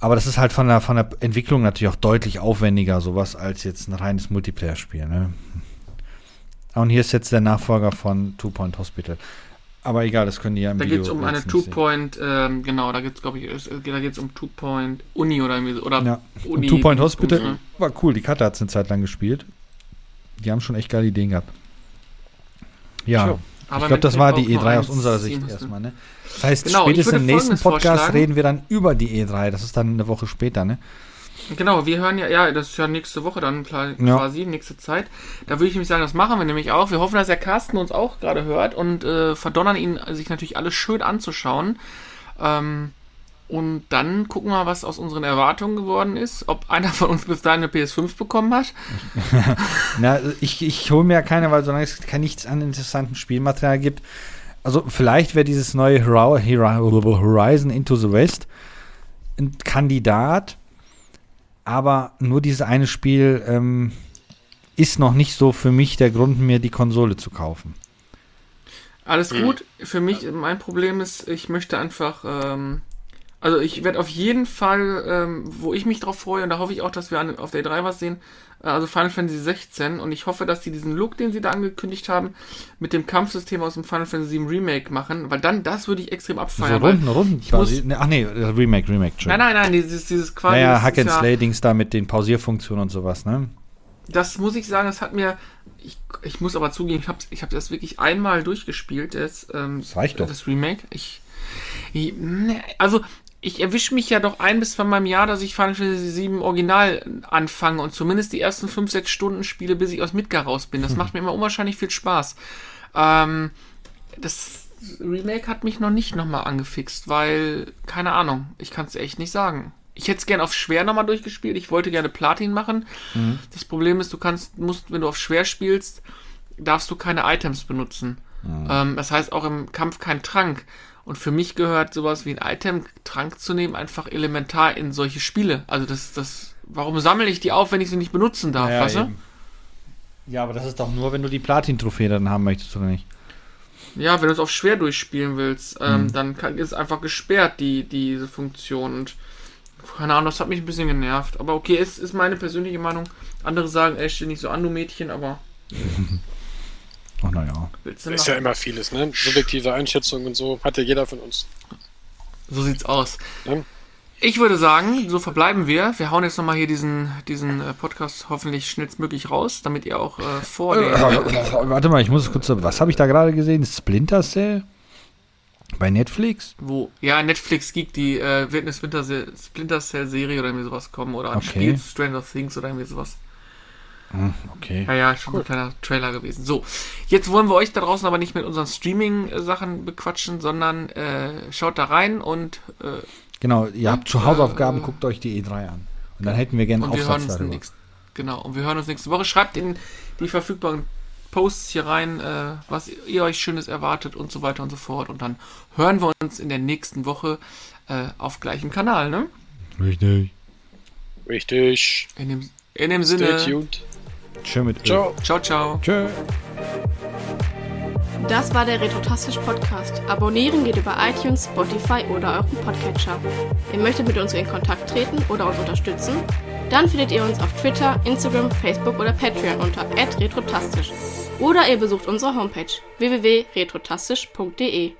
[SPEAKER 3] Aber das ist halt von der, von der Entwicklung natürlich auch deutlich aufwendiger, sowas, als jetzt ein reines Multiplayer-Spiel, ne? Und hier ist jetzt der Nachfolger von Two Point Hospital. Aber egal, das können die ja im
[SPEAKER 1] Da geht es um eine Two-Point, ähm, genau, da geht es, glaube ich, es, da geht es um Two-Point Uni oder irgendwie oder
[SPEAKER 3] ja. Uni. Two-Point Hospital ne? war cool, die Karte hat es eine Zeit lang gespielt. Die haben schon echt geile Ideen gehabt. Ja, sure. ich glaube, das war die E3 aus unserer Sicht erstmal, ne? Das heißt, genau, spätestens im nächsten Podcast reden wir dann über die E3, das ist dann eine Woche später, ne?
[SPEAKER 1] Genau, wir hören ja, ja, das ist ja nächste Woche dann quasi, ja. nächste Zeit. Da würde ich nämlich sagen, das machen wir nämlich auch. Wir hoffen, dass der Carsten uns auch gerade hört und äh, verdonnern ihn, sich natürlich alles schön anzuschauen. Ähm, und dann gucken wir, was aus unseren Erwartungen geworden ist. Ob einer von uns bis dahin eine PS5 bekommen hat. *laughs*
[SPEAKER 3] Na, ich, ich hole mir ja keine, weil solange es kein nichts an interessanten Spielmaterial gibt. Also vielleicht wäre dieses neue Horizon Into the West ein Kandidat aber nur dieses eine Spiel ähm, ist noch nicht so für mich der Grund, mir die Konsole zu kaufen.
[SPEAKER 1] Alles hm. gut. Für mich, mein Problem ist, ich möchte einfach, ähm, also ich werde auf jeden Fall, ähm, wo ich mich drauf freue, und da hoffe ich auch, dass wir an, auf der 3 was sehen, also Final Fantasy 16 und ich hoffe, dass sie diesen Look, den sie da angekündigt haben, mit dem Kampfsystem aus dem Final Fantasy 7 Remake machen, weil dann, das würde ich extrem abfeiern. So
[SPEAKER 3] Runden, Runden quasi. Ne, ach nee, Remake, Remake.
[SPEAKER 1] Schon. Nein, nein, nein, dieses, dieses
[SPEAKER 3] quasi. Naja, Hack and Slay Dings da mit den Pausierfunktionen und sowas, ne?
[SPEAKER 1] Das muss ich sagen, das hat mir, ich, ich muss aber zugeben, ich habe ich hab das wirklich einmal durchgespielt, das, ähm,
[SPEAKER 3] das reicht doch.
[SPEAKER 1] Das Remake. Ich, ich ne, also ich erwische mich ja doch ein bis zweimal im Jahr, dass ich Final Fantasy VII Original anfange und zumindest die ersten fünf, sechs Stunden spiele, bis ich aus Midgar raus bin. Das hm. macht mir immer unwahrscheinlich viel Spaß. Ähm, das Remake hat mich noch nicht nochmal angefixt, weil, keine Ahnung, ich kann es echt nicht sagen. Ich hätte es gerne auf schwer nochmal durchgespielt. Ich wollte gerne Platin machen. Mhm. Das Problem ist, du kannst, musst, wenn du auf schwer spielst, darfst du keine Items benutzen. Mhm. Ähm, das heißt auch im Kampf kein Trank. Und für mich gehört sowas wie ein Item, Trank zu nehmen, einfach elementar in solche Spiele. Also das, das, warum sammle ich die auf, wenn ich sie nicht benutzen darf, ja, weißt du?
[SPEAKER 3] Ja, aber das ist doch nur, wenn du die Platin-Trophäe dann haben möchtest, oder nicht?
[SPEAKER 1] Ja, wenn du es auf schwer durchspielen willst, ähm, mhm. dann kann, ist es einfach gesperrt, die, diese Funktion. Und keine Ahnung, das hat mich ein bisschen genervt. Aber okay, es ist meine persönliche Meinung. Andere sagen, ey, steh nicht so an, du Mädchen, aber. *laughs*
[SPEAKER 3] Ach naja.
[SPEAKER 2] Ist ja immer vieles, ne? Subjektive Einschätzung und so hat ja jeder von uns.
[SPEAKER 1] So sieht's aus. Ja? Ich würde sagen, so verbleiben wir. Wir hauen jetzt nochmal hier diesen, diesen äh, Podcast hoffentlich schnellstmöglich raus, damit ihr auch äh, vor äh,
[SPEAKER 3] äh, Warte mal, ich muss kurz. Was habe ich da gerade gesehen? Splinter Cell? Bei Netflix?
[SPEAKER 1] Wo? Ja, Netflix Geek, die äh, wird eine Splinter Cell Serie oder irgendwie sowas kommen oder ein okay. Spiel Stranger Things oder irgendwie sowas.
[SPEAKER 3] Hm, okay.
[SPEAKER 1] Ja, ja, schon cool. ein kleiner Trailer gewesen. So, jetzt wollen wir euch da draußen aber nicht mit unseren Streaming-Sachen bequatschen, sondern äh, schaut da rein und. Äh,
[SPEAKER 3] genau, ihr habt zu Hausaufgaben, äh, guckt euch die E3 an. Und dann hätten wir gerne
[SPEAKER 1] einen Aufsatz darüber. Nächst, genau, und wir hören uns nächste Woche. Schreibt in die verfügbaren Posts hier rein, äh, was ihr euch Schönes erwartet und so weiter und so fort. Und dann hören wir uns in der nächsten Woche äh, auf gleichem Kanal, ne?
[SPEAKER 3] Richtig.
[SPEAKER 2] Richtig.
[SPEAKER 1] In dem, in dem Sinne.
[SPEAKER 2] Stay tuned.
[SPEAKER 3] Tschö mit
[SPEAKER 1] Ciao. Ciao, ciao.
[SPEAKER 3] Tschö.
[SPEAKER 4] Das war der Retrotastisch Podcast. Abonnieren geht über iTunes, Spotify oder euren Podcatcher. Ihr möchtet mit uns in Kontakt treten oder uns unterstützen? Dann findet ihr uns auf Twitter, Instagram, Facebook oder Patreon unter retrotastisch. Oder ihr besucht unsere Homepage www.retrotastisch.de.